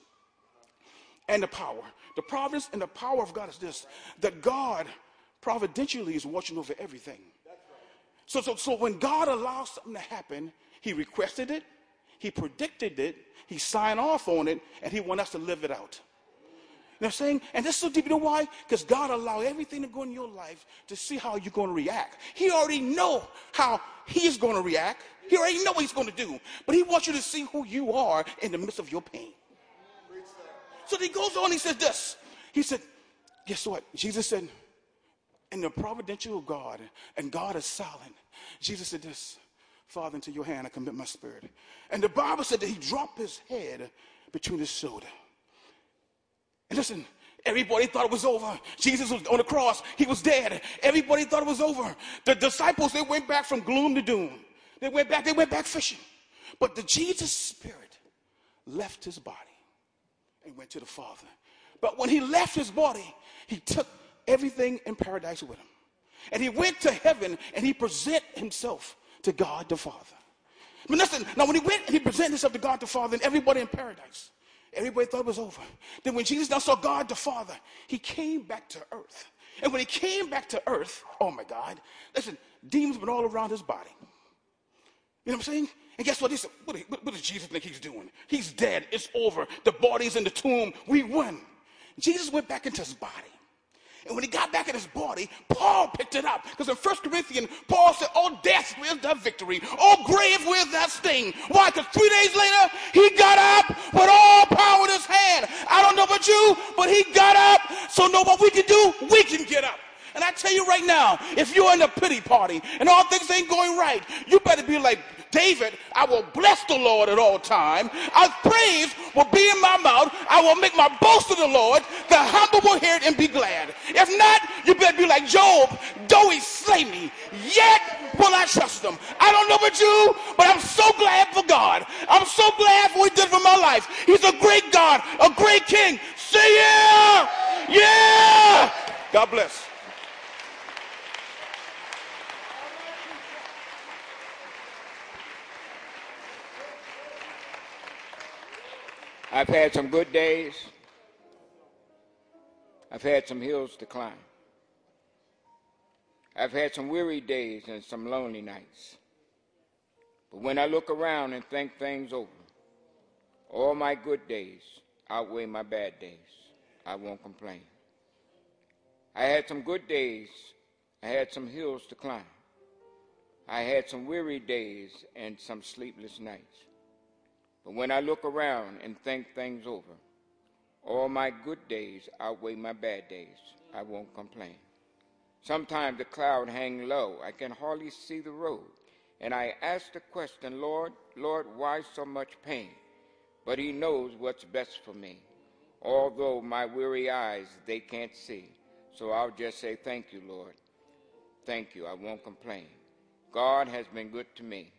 And the power. The providence and the power of God is this that God providentially is watching over everything. So, so, so when God allows something to happen, He requested it, he predicted it, he signed off on it, and he wants us to live it out. I'm saying? And this is so deep. You know why? Because God allowed everything to go in your life to see how you're going to react. He already know how he's going to react. He already know what he's going to do. But he wants you to see who you are in the midst of your pain. So he goes on, he says this. He said, guess what? Jesus said, in the providential God, and God is silent. Jesus said this, Father, into your hand I commit my spirit. And the Bible said that he dropped his head between his shoulder. And listen, everybody thought it was over. Jesus was on the cross. He was dead. Everybody thought it was over. The disciples, they went back from gloom to doom. They went back, they went back fishing. But the Jesus spirit left his body and went to the Father. But when he left his body, he took everything in paradise with him. And he went to heaven and he presented himself to God the Father. But listen, now when he went and he presented himself to God the Father and everybody in paradise, everybody thought it was over. Then when Jesus now saw God the Father, he came back to earth. And when he came back to earth, oh my God, listen, demons went all around his body. You know what I'm saying? And guess what? Said, what, what, does Jesus think he's doing? He's dead. It's over. The body's in the tomb. We won. Jesus went back into his body. And when he got back in his body, Paul picked it up. Because in 1 Corinthians, Paul said, Oh, death, where's that victory? Oh, grave, where's that sting? Why? Because three days later, he got up with all power in his hand. I don't know about you, but he got up. So know what we can do? We can get up. And I tell you right now, if you're in a pity party and all things ain't going right, you better be like David, I will bless the Lord at all time. Our praise will be in my mouth. I will make my boast of the Lord. The humble will hear it and be glad. If not, you better be like Job. Though he slay me, yet will I trust him. I don't know about you, but I'm so glad for God. I'm so glad for what he did for my life. He's a great God, a great king. Say yeah! Yeah! God bless. I've had some good days. I've had some hills to climb. I've had some weary days and some lonely nights. But when I look around and think things over, all my good days outweigh my bad days. I won't complain. I had some good days. I had some hills to climb. I had some weary days and some sleepless nights. But when I look around and think things over, all my good days outweigh my bad days. I won't complain. Sometimes the cloud hang low. I can hardly see the road. And I ask the question, Lord, Lord, why so much pain? But he knows what's best for me. Although my weary eyes, they can't see. So I'll just say, thank you, Lord. Thank you. I won't complain. God has been good to me.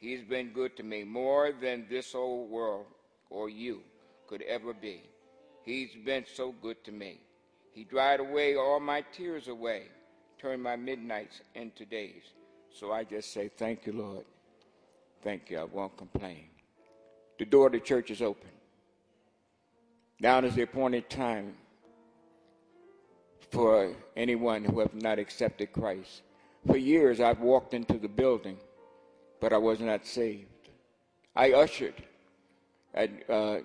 He's been good to me more than this old world or you could ever be. He's been so good to me. He dried away all my tears away, turned my midnights into days. So I just say, Thank you, Lord. Thank you. I won't complain. The door the church is open. Now is the appointed time for anyone who have not accepted Christ. For years, I've walked into the building but I was not saved. I ushered at, uh,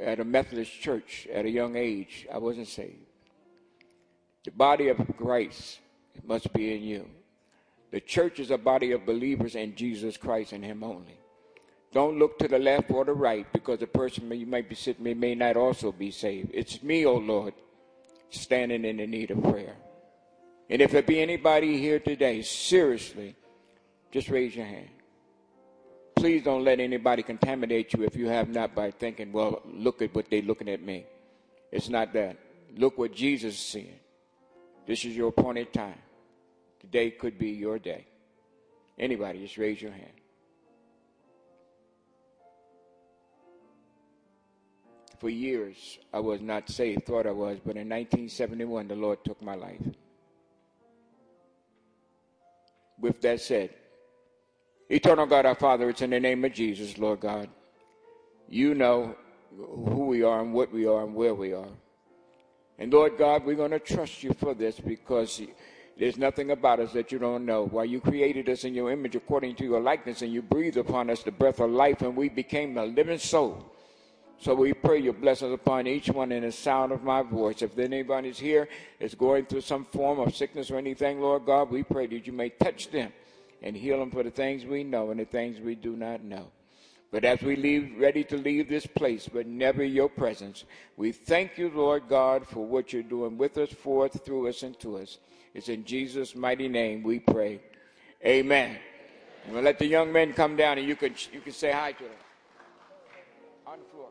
at a Methodist church at a young age. I wasn't saved. The body of Christ must be in you. The church is a body of believers in Jesus Christ and Him only. Don't look to the left or the right because the person you might be sitting with may not also be saved. It's me, oh Lord, standing in the need of prayer. And if there be anybody here today, seriously, just raise your hand please don't let anybody contaminate you if you have not by thinking, well, look at what they're looking at me. It's not that. Look what Jesus is seeing. This is your appointed time. Today could be your day. Anybody, just raise your hand. For years, I was not saved, thought I was, but in 1971, the Lord took my life. With that said, Eternal God, our Father, it's in the name of Jesus, Lord God. You know who we are and what we are and where we are. And Lord God, we're going to trust you for this because There's nothing about us that you don't know. While you created us in your image according to your likeness, and you breathed upon us the breath of life, and we became a living soul. So we pray your blessings upon each one in the sound of my voice. If anybody's here is going through some form of sickness or anything, Lord God, we pray that you may touch them and heal them for the things we know and the things we do not know. But as we leave, ready to leave this place, but never your presence, we thank you, Lord God, for what you're doing with us, for us, through us, and to us. It's in Jesus' mighty name we pray. Amen. And we'll let the young men come down and you can, you can say hi to them. On the floor.